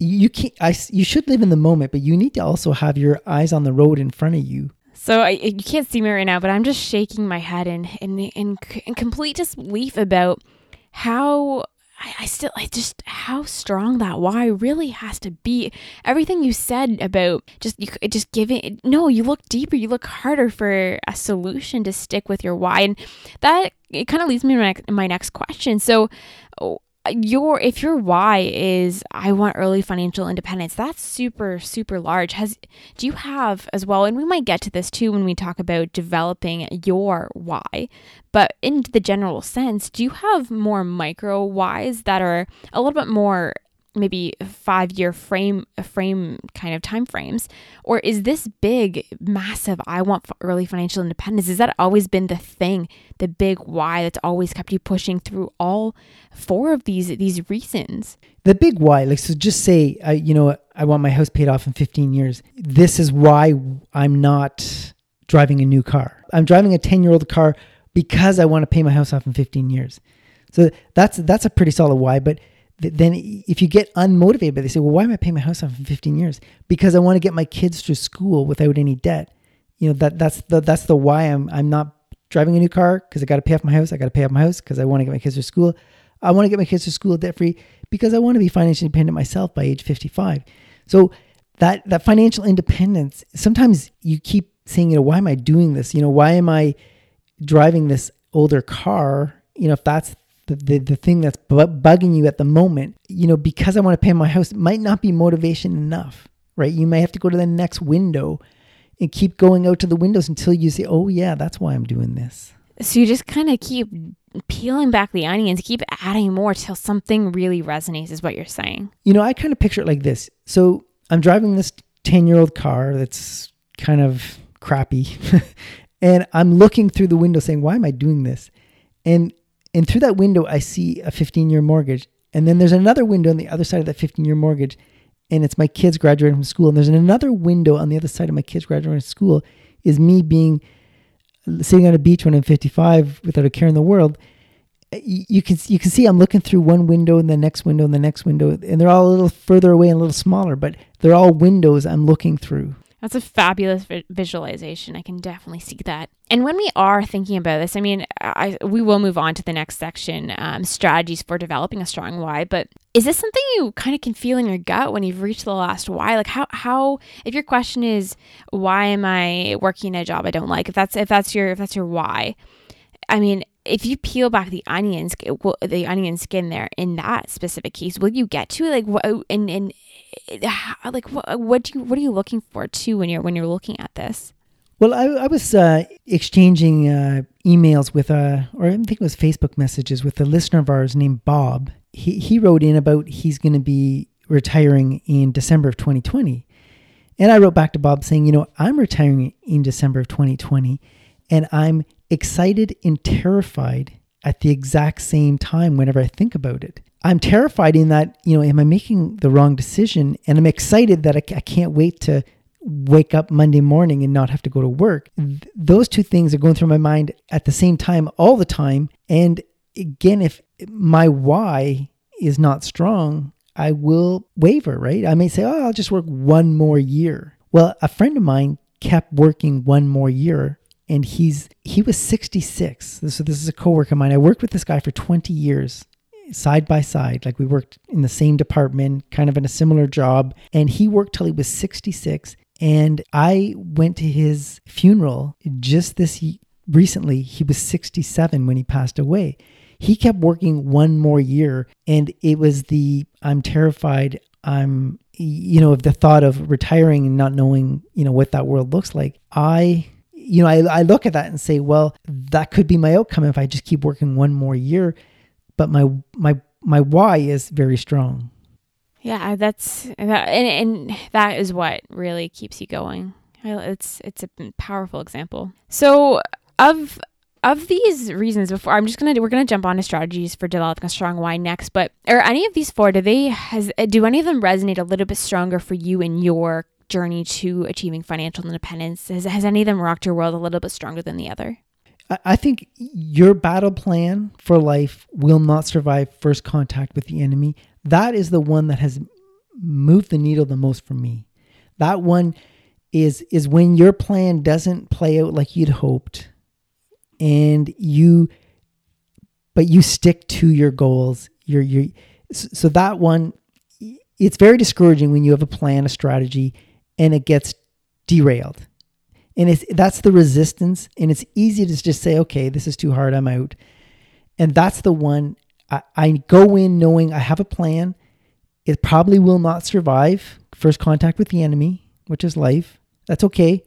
you can't. I you should live in the moment, but you need to also have your eyes on the road in front of you. So I, you can't see me right now, but I'm just shaking my head in in in, in complete disbelief about how I, I still I just how strong that why really has to be. Everything you said about just you just giving no, you look deeper, you look harder for a solution to stick with your why, and that it kind of leads me to my, my next question. So oh, your if your why is I want early financial independence, that's super super large. Has do you have as well and we might get to this too when we talk about developing your why. But in the general sense, do you have more micro whys that are a little bit more maybe five year frame frame kind of time frames or is this big massive i want early financial independence? Is that always been the thing the big why that's always kept you pushing through all four of these these reasons? The big why like so just say uh, you know i want my house paid off in 15 years. This is why i'm not driving a new car. I'm driving a 10 year old car because i want to pay my house off in 15 years. So that's that's a pretty solid why but then if you get unmotivated, but they say, well, why am I paying my house off in 15 years? Because I want to get my kids through school without any debt. You know, that that's the, that's the why I'm, I'm not driving a new car because I got to pay off my house. I got to pay off my house because I want to get my kids to school. I want to get my kids to school debt free because I want to be financially independent myself by age 55. So that, that financial independence, sometimes you keep saying, you know, why am I doing this? You know, why am I driving this older car? You know, if that's the, the, the thing that's bugging you at the moment, you know, because I want to pay my house, might not be motivation enough, right? You may have to go to the next window and keep going out to the windows until you say, oh, yeah, that's why I'm doing this. So you just kind of keep peeling back the onions, keep adding more till something really resonates, is what you're saying. You know, I kind of picture it like this. So I'm driving this 10 year old car that's kind of crappy. and I'm looking through the window saying, why am I doing this? And and through that window, I see a 15 year mortgage. And then there's another window on the other side of that 15 year mortgage. And it's my kids graduating from school. And there's another window on the other side of my kids graduating from school is me being sitting on a beach when I'm 55 without a care in the world. You can you can see I'm looking through one window and the next window and the next window, and they're all a little further away and a little smaller, but they're all windows I'm looking through. That's a fabulous vi- visualization. I can definitely see that. And when we are thinking about this, I mean, I, we will move on to the next section um, strategies for developing a strong why. But is this something you kind of can feel in your gut when you've reached the last why? Like, how, how, if your question is, why am I working a job I don't like? If that's, if that's your, if that's your why, I mean, if you peel back the onions, the onion skin there in that specific case, will you get to like what and and like what what do you what are you looking for too when you're when you're looking at this? Well, I, I was uh, exchanging uh, emails with a, or I think it was Facebook messages with a listener of ours named Bob. He he wrote in about he's going to be retiring in December of 2020, and I wrote back to Bob saying, you know, I'm retiring in December of 2020, and I'm excited and terrified at the exact same time whenever I think about it. I'm terrified in that, you know, am I making the wrong decision? And I'm excited that I, I can't wait to wake up Monday morning and not have to go to work. Th- those two things are going through my mind at the same time all the time. And again, if my why is not strong, I will waver, right? I may say, oh, I'll just work one more year. Well, a friend of mine kept working one more year and he's he was 66 so this is a coworker of mine i worked with this guy for 20 years side by side like we worked in the same department kind of in a similar job and he worked till he was 66 And I went to his funeral just this recently. He was 67 when he passed away. He kept working one more year, and it was the I'm terrified. I'm, you know, of the thought of retiring and not knowing, you know, what that world looks like. I, you know, I, I look at that and say, well, that could be my outcome if I just keep working one more year. But my, my, my why is very strong. Yeah, that's that, and, and that is what really keeps you going. It's it's a powerful example. So of of these reasons before i'm just gonna we're gonna jump on to strategies for developing a strong why next but are any of these four do they has do any of them resonate a little bit stronger for you in your journey to achieving financial independence? Has, has any of them rocked your world a little bit stronger than the other? I think your battle plan for life will not survive first contact with the enemy. That is the one that has moved the needle the most for me. That one is is when your plan doesn't play out like you'd hoped and you but you stick to your goals you're you so that one it's very discouraging when you have a plan a strategy and it gets derailed and it's that's the resistance and it's easy to just say okay this is too hard i'm out and that's the one I, I go in knowing i have a plan it probably will not survive first contact with the enemy which is life that's okay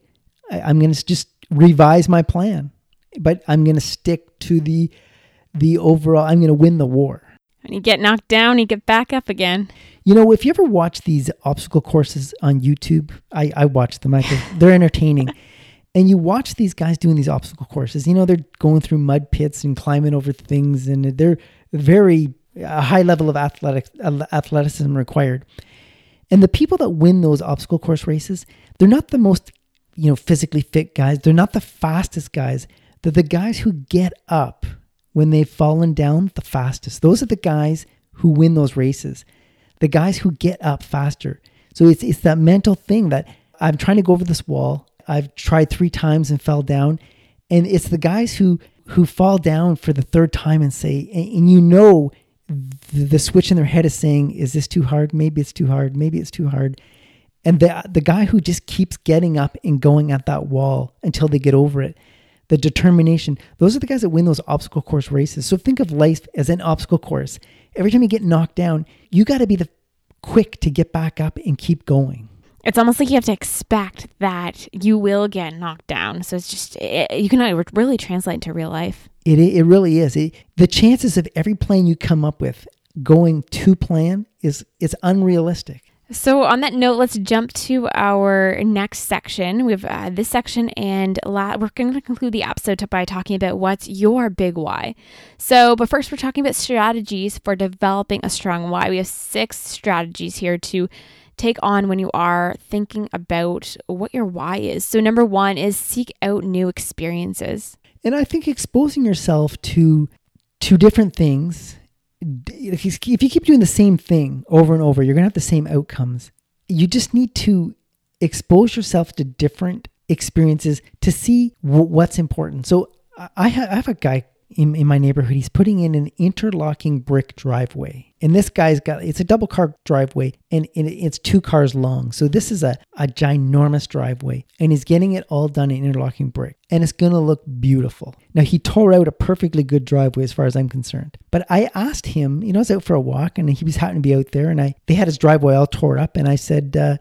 I, i'm going to just revise my plan but I'm going to stick to the the overall. I'm going to win the war. When you get knocked down, you get back up again. You know, if you ever watch these obstacle courses on YouTube, I, I watch them. I think they're entertaining. and you watch these guys doing these obstacle courses. You know, they're going through mud pits and climbing over things, and they're very a high level of athletic uh, athleticism required. And the people that win those obstacle course races, they're not the most you know physically fit guys. They're not the fastest guys, they're the guys who get up when they've fallen down the fastest. Those are the guys who win those races. The guys who get up faster. So it's it's that mental thing that I'm trying to go over this wall. I've tried three times and fell down. And it's the guys who who fall down for the third time and say, and, and you know the, the switch in their head is saying, is this too hard? Maybe it's too hard. Maybe it's too hard. And the the guy who just keeps getting up and going at that wall until they get over it the determination. Those are the guys that win those obstacle course races. So think of life as an obstacle course. Every time you get knocked down, you got to be the quick to get back up and keep going. It's almost like you have to expect that you will get knocked down. So it's just it, you can really translate into real life. It it really is. It, the chances of every plan you come up with going to plan is is unrealistic. So, on that note, let's jump to our next section. We have uh, this section, and la- we're going to conclude the episode by talking about what's your big why. So, but first, we're talking about strategies for developing a strong why. We have six strategies here to take on when you are thinking about what your why is. So, number one is seek out new experiences. And I think exposing yourself to to different things if you, keep doing the same thing over and over, you're going to have the same outcomes. You just need to expose yourself to different experiences to see w- what's important. So I, ha- I have a guy in, in my neighborhood. He's putting in an interlocking brick driveway. And this guy's got it's a double car driveway and, it's two cars long. So this is a, a ginormous driveway. And he's getting it all done in interlocking brick. And it's gonna look beautiful. Now he tore out a perfectly good driveway as far as I'm concerned. But I asked him, you know, I was out for a walk and he was happening to be out there and I they had his driveway all tore up and I said, uh,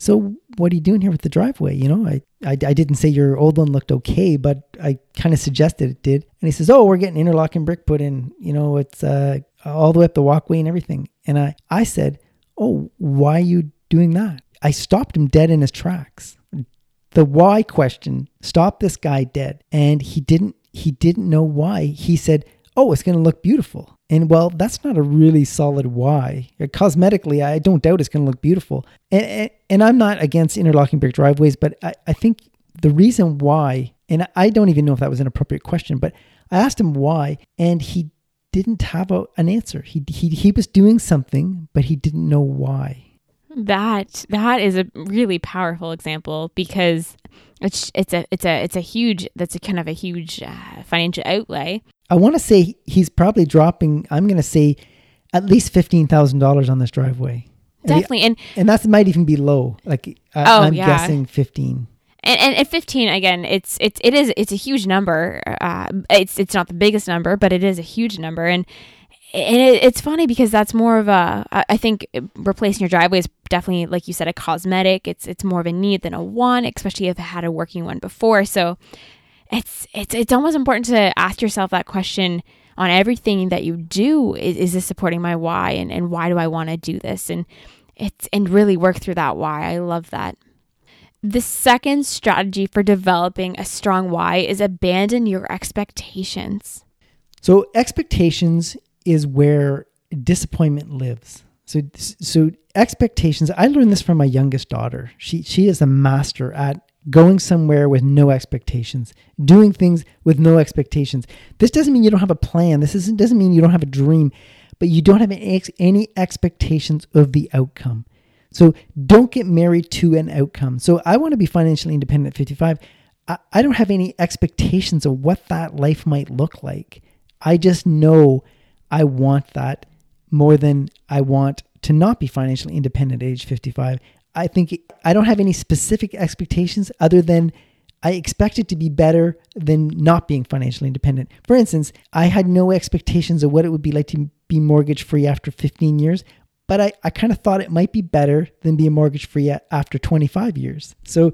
so what are you doing here with the driveway? You know, I, I, I didn't say your old one looked okay, but I kind of suggested it did. And he says, oh, we're getting interlocking brick put in. You know, it's uh, all the way up the walkway and everything. And I, I said, oh, why are you doing that? I stopped him dead in his tracks. The why question stopped this guy dead. And he didn't, he didn't know why. He said, oh, it's going to look beautiful. And well, that's not a really solid why. Uh, cosmetically, I don't doubt it's going to look beautiful. And, and, and, I'm not against interlocking brick driveways, but I, I think the reason why, and I don't even know if that was an appropriate question, but I asked him why, and he didn't have a, an answer. He, he, he was doing something, but he didn't know why. That that is a really powerful example because it's it's a it's a it's a huge that's a kind of a huge uh, financial outlay I want to say he's probably dropping, I'm going to say at least $15,000 on this driveway. definitely. And and that might even be low. Like I, Oh, I'm yeah. guessing 15. And, and at 15 again it's it's it is it's a huge number. Uh, it's it's not the biggest number but it is a huge number. And and it, it's funny because that's more of a I think replacing your driveway is definitely like you said a cosmetic. It's it's more of a need than a want especially if it had a working one before. So it's it's it's almost important to ask yourself that question on everything that you do. Is, is this supporting my why? And, and why do i want to do this? And it's and really work through that why. I love that the second strategy for developing a strong why is abandon your expectations. So expectations is where disappointment lives. So so expectations. I learned this from my youngest daughter. She she is a master at going somewhere with no expectations, doing things with no expectations. This doesn't mean you don't have a plan. This isn't, doesn't mean you don't have a dream, but you don't have any, any expectations of the outcome. So don't get married to an outcome. So I want to be financially independent at 55. I, don't have any expectations of what that life might look like. I just know I want that more than I want to not be financially independent at age 55. I think I don't have any specific expectations other than I expect it to be better than not being financially independent. For instance, I had no expectations of what it would be like to be mortgage free after 15 years, but I, I kind of thought it might be better than being mortgage free after 25 years. So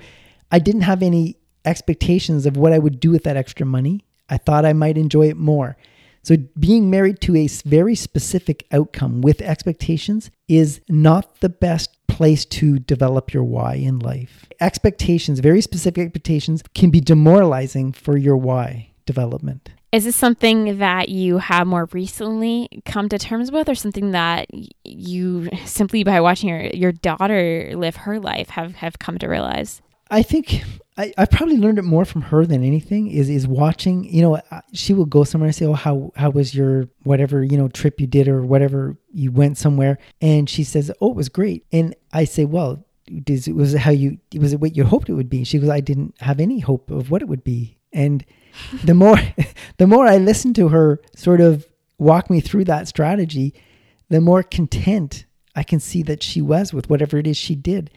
I didn't have any expectations of what I would do with that extra money. I thought I might enjoy it more. So, being married to a very specific outcome with expectations is not the best place to develop your why in life. Expectations, very specific expectations, can be demoralizing for your why development. Is this something that you have more recently come to terms with, or something that you simply by watching your, your daughter live her life have, have come to realize? I think I, I probably learned it more from her than anything is is watching you know uh, she will go somewhere and say oh how how was your whatever you know trip you did or whatever you went somewhere? And she says oh it was great. And I say well it was it how you was it what you hoped it would be? She goes I didn't have any hope of what it would be and the more the more I listen to her sort of walk me through that strategy the more content I can see that she was with whatever it is she did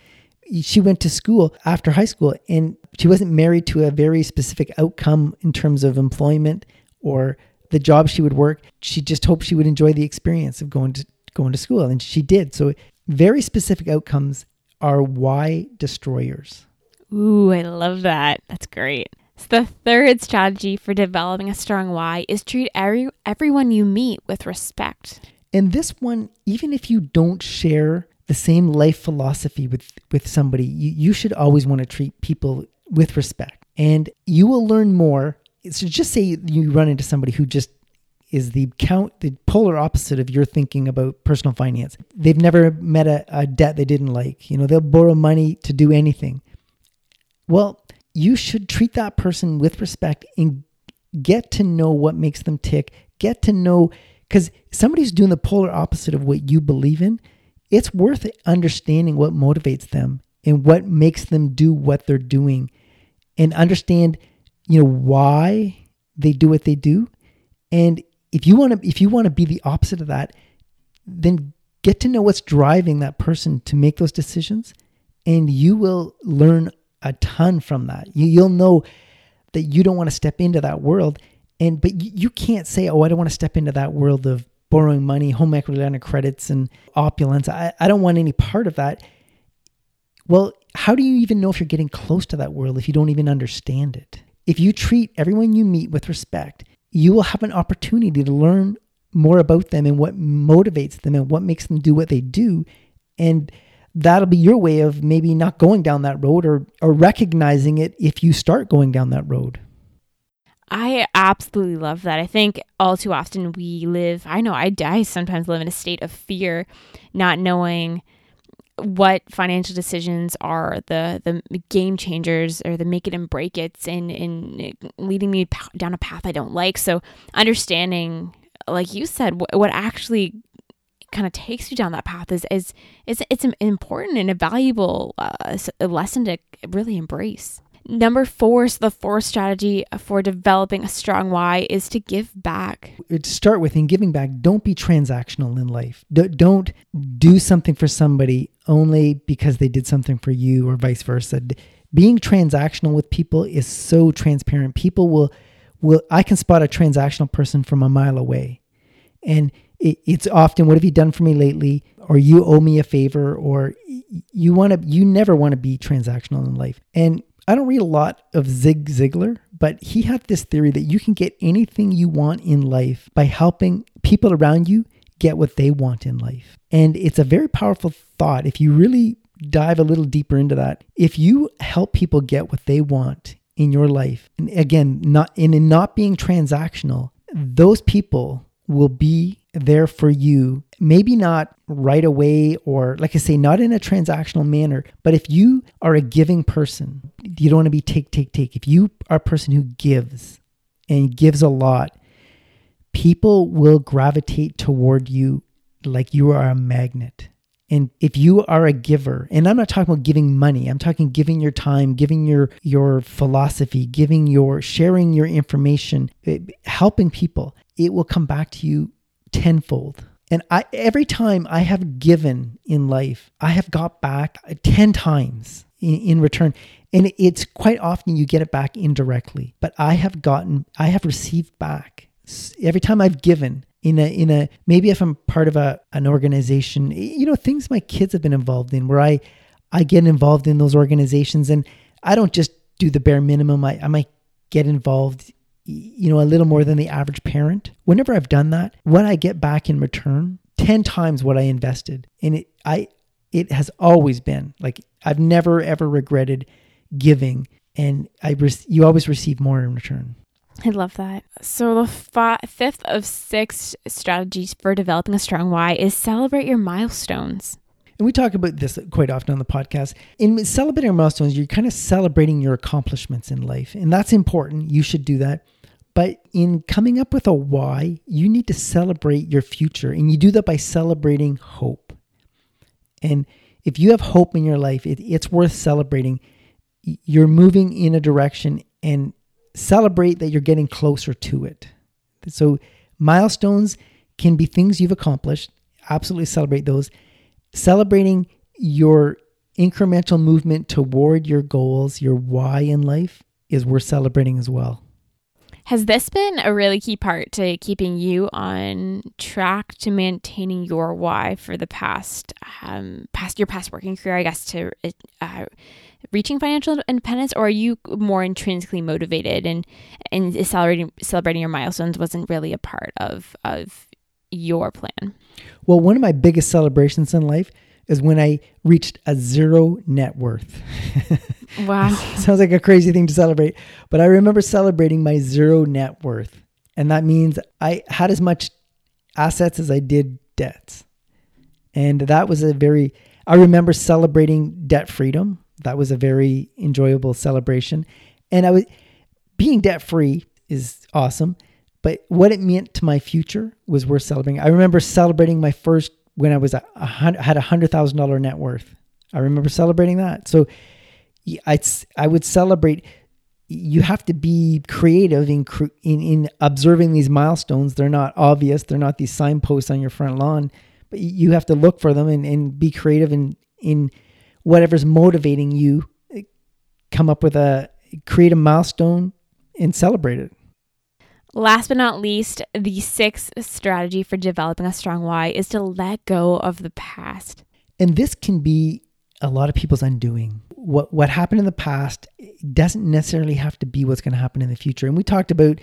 she went to school after high school and she wasn't married to a very specific outcome in terms of employment or the job she would work. She just hoped she would enjoy the experience of going to going to school and she did. So very specific outcomes are why destroyers. Ooh, I love that. That's great. So the third strategy for developing a strong why is treat every, everyone you meet with respect. And this one, even if you don't share the same life philosophy with with somebody you, you should always want to treat people with respect. And you will learn more. So just say you run into somebody who just is the count the polar opposite of your thinking about personal finance. They've never met a, a debt they didn't like. You know they'll borrow money to do anything. Well you should treat that person with respect and get to know what makes them tick. Get to know because somebody's doing the polar opposite of what you believe in. It's worth understanding what motivates them and what makes them do what they're doing and understand you know why they do what they do. And if you want to if you want to be the opposite of that then get to know what's driving that person to make those decisions and you will learn a ton from that you, you'll know that you don't want to step into that world and but you, you can't say oh i don't want to step into that world of borrowing money, home equity line of credits, and opulence. I, I don't want any part of that. Well, how do you even know if you're getting close to that world if you don't even understand it? If you treat everyone you meet with respect, you will have an opportunity to learn more about them and what motivates them and what makes them do what they do. And that'll be your way of maybe not going down that road or, or recognizing it if you start going down that road. I absolutely love that. I think all too often we live, I know I, I sometimes live in a state of fear, not knowing what financial decisions are the the game changers or the make it and break it's in in leading me down a path I don't like. So understanding, like you said, what, what actually kind of takes you down that path is is is it's an important and a valuable uh, lesson to really embrace. Number four, so the fourth strategy for developing a strong why is to give back. To start with, in giving back, don't be transactional in life. D- don't do something for somebody only because they did something for you or vice versa. Being transactional with people is so transparent. People will, will I can spot a transactional person from a mile away. And it's often, what have you done for me lately? Or you owe me a favor, or you want to, you never want to be transactional in life. And I don't read a lot of Zig Ziglar, but he had this theory that you can get anything you want in life by helping people around you get what they want in life. And it's a very powerful thought if you really dive a little deeper into that. If you help people get what they want in your life, and again, not in, in not being transactional, those people will be there for you. Maybe not right away, or like I say, not in a transactional manner, but if you are a giving person, you don't want to be take, take, take. If you are a person who gives and gives a lot, people will gravitate toward you like you are a magnet. And if you are a giver, and I'm not talking about giving money, I'm talking giving your time, giving your your philosophy, giving your sharing your information, eh, helping people, it will come back to you tenfold. And I every time I have given in life, I have got back 10 times in, in return. And it's quite often you get it back indirectly, but I have gotten I have received back every time I've given in a in a maybe if I'm part of a an organization, you know, things my kids have been involved in where I I get involved in those organizations and I don't just do the bare minimum. I, I might get involved you know, a little more than the average parent. Whenever I've done that, what I get back in return, 10 times what I invested. And it I it has always been like I've never ever regretted giving and I you always receive more in return. I love that. So the fi- fifth of six strategies for developing a strong why is celebrate your milestones. And we talk about this quite often on the podcast. In celebrating milestones, you're kind of celebrating your accomplishments in life, and that's important. You should do that. But in coming up with a why, you need to celebrate your future. And you do that by celebrating hope. And if you have hope in your life, it, it's worth celebrating. You're moving in a direction and celebrate that you're getting closer to it. So, milestones can be things you've accomplished. Absolutely celebrate those. Celebrating your incremental movement toward your goals, your why in life, is worth celebrating as well. Has this been a really key part to keeping you on track to maintaining your why for the past, um, past your past working career? I guess to uh, reaching financial independence, or are you more intrinsically motivated and and celebrating celebrating your milestones wasn't really a part of of your plan? Well, one of my biggest celebrations in life is when I reached a zero net worth. Wow. Sounds like a crazy thing to celebrate, but I remember celebrating my zero net worth. And that means I had as much assets as I did debts. And that was a very, I remember celebrating debt freedom. That was a very enjoyable celebration. And I was, being debt free is awesome, but what it meant to my future was worth celebrating. I remember celebrating my first, when I was a, a hundred, had a hundred thousand dollar net worth. I remember celebrating that. So I'd, I would celebrate. You have to be creative in, in in observing these milestones. They're not obvious. They're not these signposts on your front lawn, but you have to look for them and, and be creative in in whatever's motivating you. Eh, come up with a create a milestone and celebrate it. Last but not least, the sixth strategy for developing a strong why is to let go of the past. And this can be a lot of people's undoing what what happened in the past doesn't necessarily have to be what's going to happen in the future. And we talked about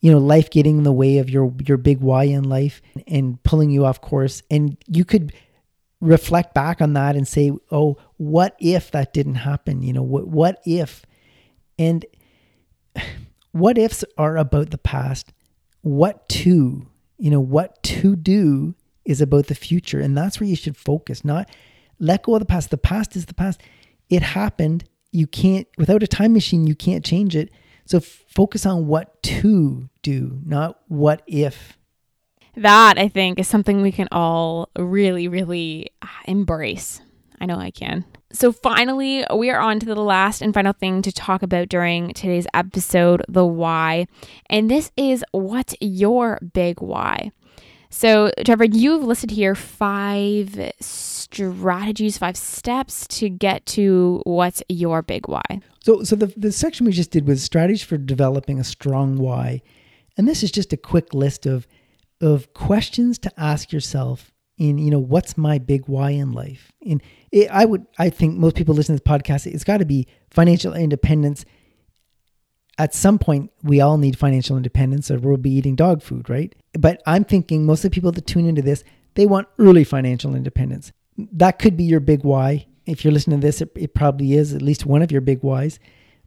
you know life getting in the way of your your big why in life and pulling you off course. And you could reflect back on that and say oh what if that didn't happen? You know what what if? And what ifs are about the past. What to you know what to do is about the future. And that's where you should focus not let go of the past. The past is the past it happened. You can't, without a time machine, you can't change it. So f- focus on what to do, not what if. That, I think, is something we can all really, really uh, embrace. I know I can. So, finally, we are on to the last and final thing to talk about during today's episode the why. And this is what's your big why? So, Trevor, you've listed here five strategies, five steps to get to what's your big why. So, so the, the section we just did was strategies for developing a strong why. And this is just a quick list of, of questions to ask yourself in, you know, what's my big why in life? And it, I would, I think most people listening to this podcast, it's got to be financial independence at some point we all need financial independence or we'll be eating dog food, right? But I'm thinking most of the people that tune into this, they want early financial independence. That could be your big why. If you're listening to this, it, it probably is at least one of your big whys.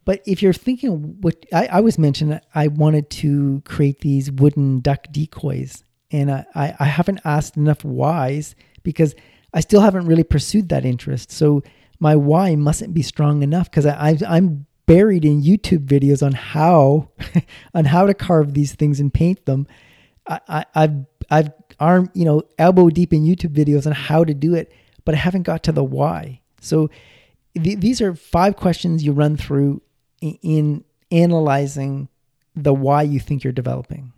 But if you're thinking what I, I was mentioned, I wanted to create these wooden duck decoys. And I, I haven't asked enough whys because I still haven't really pursued that interest. So my why mustn't be strong enough because I'm buried in YouTube videos on how on how to carve these things and paint them. I, I, have I've arm you know elbow deep in YouTube videos on how to do it, but I haven't got to the why. So th- these are five questions you run through in, in analyzing the why you think you're developing.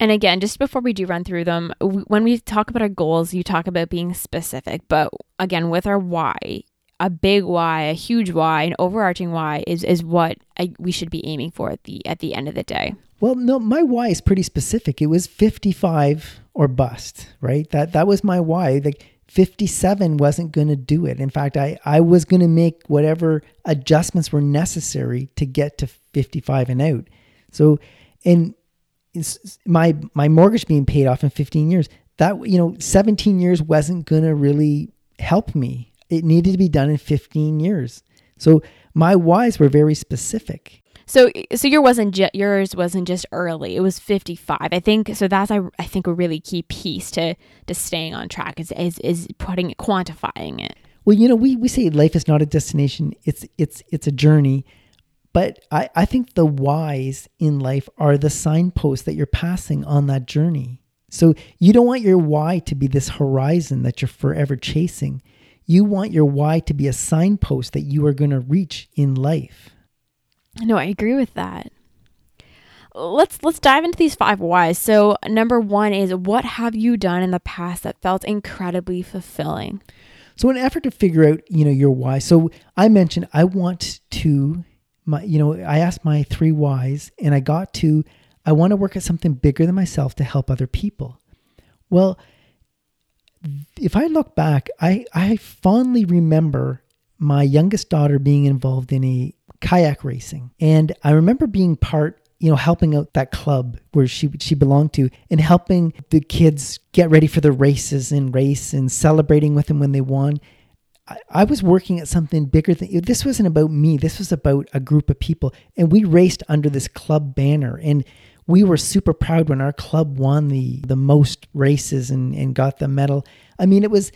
And again, just before we do run through them, when we talk about our goals, you talk about being specific. But again, with our why, a big why, a huge why, an overarching why is is what I, we should be aiming for at the at the end of the day. Well, no, my why is pretty specific. It was 55 or bust, right? That that was my why. Like 57 wasn't going to do it. In fact, I I was going to make whatever adjustments were necessary to get to 55 and out. So, and my my mortgage being paid off in 15 years, that you know, 17 years wasn't going to really help me it needed to be done in 15 years. So my whys were very specific. So so your wasn't ju- yours wasn't just early. It was 55. I think so that's I, I think a really key piece to to staying on track is is, is putting it quantifying it. Well, you know, we, we say life is not a destination, it's it's it's a journey. But I, I think the whys in life are the signposts that you're passing on that journey. So you don't want your why to be this horizon that you're forever chasing. You want your why to be a signpost that you are going to reach in life. No, I agree with that. Let's let's dive into these five whys. So, number 1 is what have you done in the past that felt incredibly fulfilling? So, in an effort to figure out, you know, your why. So, I mentioned I want to my you know, I asked my three whys and I got to I want to work at something bigger than myself to help other people. Well, if I look back, I, I fondly remember my youngest daughter being involved in a kayak racing. And I remember being part, you know, helping out that club where she she belonged to and helping the kids get ready for the races and race and celebrating with them when they won. I, was working at something bigger than this wasn't about me. This was about a group of people. And we raced under this club banner. And we were super proud when our club won the the most races and, and got the medal. I mean, it was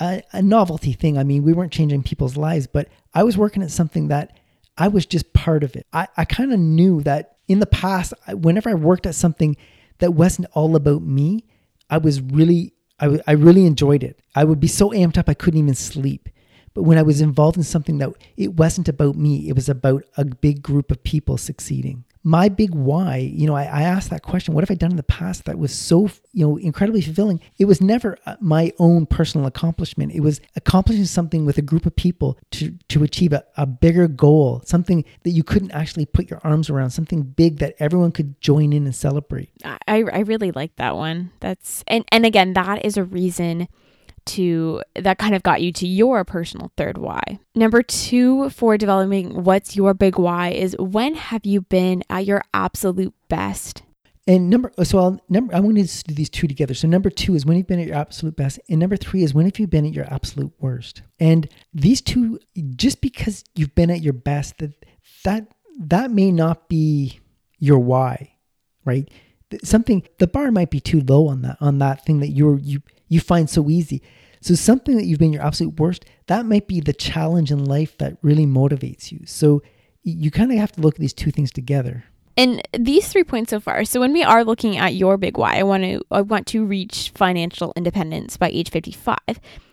a, a novelty thing. I mean, we weren't changing people's lives, but I was working at something that I was just part of it. I, I kind of knew that in the past, whenever I worked at something that wasn't all about me, I was really, I, w- I really enjoyed it. I would be so amped up I couldn't even sleep. But when I was involved in something that it wasn't about me, it was about a big group of people succeeding my big why, you know, I, I, asked that question, what have I done in the past that was so, you know, incredibly fulfilling? It was never uh, my own personal accomplishment. It was accomplishing something with a group of people to, to achieve a, a bigger goal, something that you couldn't actually put your arms around, something big that everyone could join in and celebrate. I, I really like that one. That's, and, and again, that is a reason to that kind of got you to your personal third why. Number two for developing what's your big why is when have you been at your absolute best? And number so I'll number I want to do these two together. So number two is when you've been at your absolute best, and number three is when have you been at your absolute worst. And these two, just because you've been at your best, that that that may not be your why, right? Something the bar might be too low on that on that thing that you're you you find so easy. So something that you've been your absolute worst, that might be the challenge in life that really motivates you. So you kind of have to look at these two things together. And these three points so far. So when we are looking at your big why, I want to I want to reach financial independence by age 55.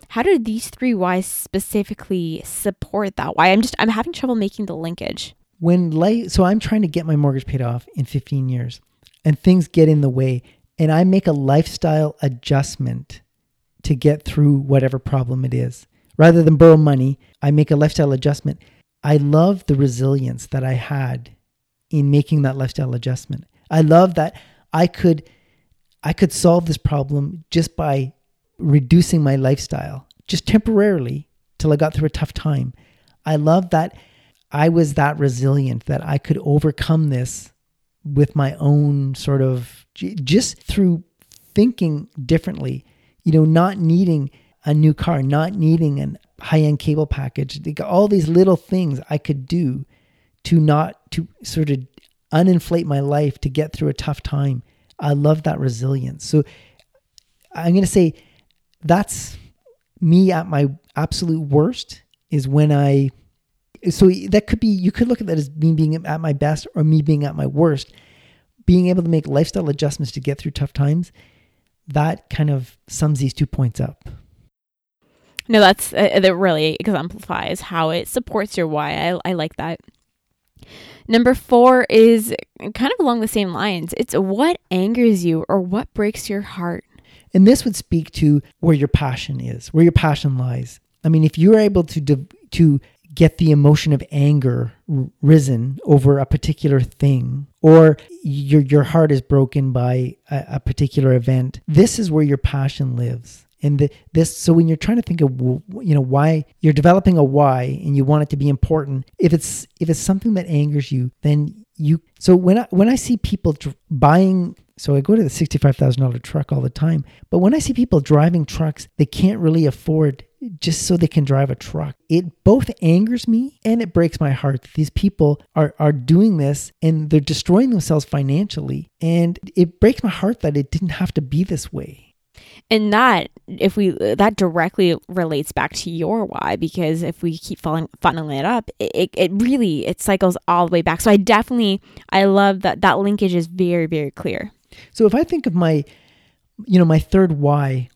how do these three whys specifically support that why i'm just i'm having trouble making the linkage when life so i'm trying to get my mortgage paid off in 15 years and things get in the way and i make a lifestyle adjustment to get through whatever problem it is. Rather than borrow money i make a lifestyle adjustment. I love the resilience that i had in making that lifestyle adjustment. I love that i could i could solve this problem just by reducing my lifestyle just temporarily till I got through a tough time. I love that I was that resilient that I could overcome this with my own sort of just through thinking differently, you know, not needing a new car, not needing a high end cable package, all these little things I could do to not to sort of uninflate my life to get through a tough time. I love that resilience. So I'm going to say that's me at my absolute worst is when I so that could be you could look at that as me being at my best or me being at my worst being able to make lifestyle adjustments to get through tough times that kind of sums these two points up. No that's uh, that really exemplifies how it supports your why. I, I like that. Number four is kind of along the same lines. It's what angers you or what breaks your heart. And this would speak to where your passion is, where your passion lies. I mean, if you're able to to get the emotion of anger risen over a particular thing, or your your heart is broken by a, a particular event, this is where your passion lives. And the, this, so when you're trying to think of, you know, why you're developing a why and you want it to be important, if it's if it's something that angers you, then you. So when I when I see people buying so I go to the $65,000 truck all the time. But when I see people driving trucks, they can't really afford just so they can drive a truck. It both angers me and it breaks my heart that these people are, are doing this and they're destroying themselves financially. And it breaks my heart that it didn't have to be this way and that if we that directly relates back to your why because if we keep falling, funneling it up it, it really it cycles all the way back so i definitely i love that that linkage is very very clear so if I think of my, you know, my third why,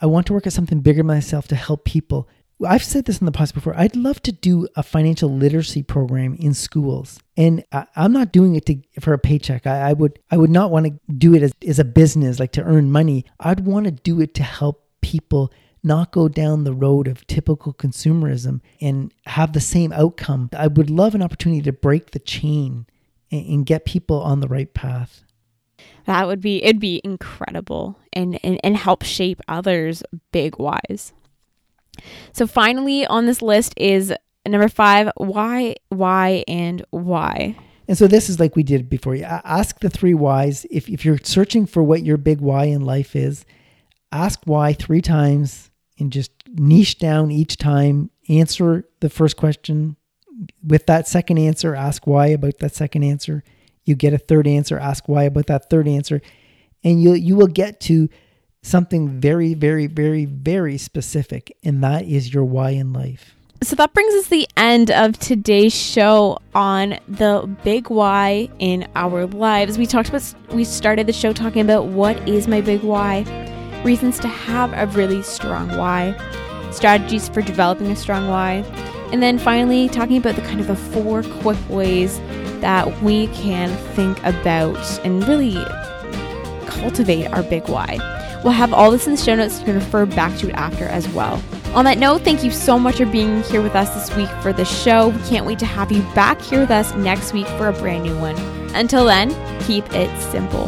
I want to work at something bigger myself to help people. I've said this in the past before. I'd love to do a financial literacy program in schools, and I, am not doing it to for a paycheck. I, I would I would not want to do it as, as a business, like to earn money. I'd want to do it to help people not go down the road of typical consumerism and have the same outcome. I would love an opportunity to break the chain and, and get people on the right path that would be it'd be incredible and, and and help shape others big whys so finally on this list is number five why why and why? And so this is like we did before. Ask the three whys. If, if you're searching for what your big why in life is ask why three times and just niche down each time. Answer the first question. With that second answer ask why about that second answer. You get a third answer, ask why about that third answer, and you you will get to something very, very, very, very specific, and that is your why in life. So that brings us the end of today's show on the big why in our lives. We talked about we started the show talking about what is my big why, reasons to have a really strong why, strategies for developing a strong why, and then finally talking about the kind of the four quick ways that we can think about and really cultivate our big why. We'll have all this in the show notes. You can refer back to it after as well. On that note, thank you so much for being here with us this week for the show. We can't wait to have you back here with us next week for a brand new one. Until then, keep it simple.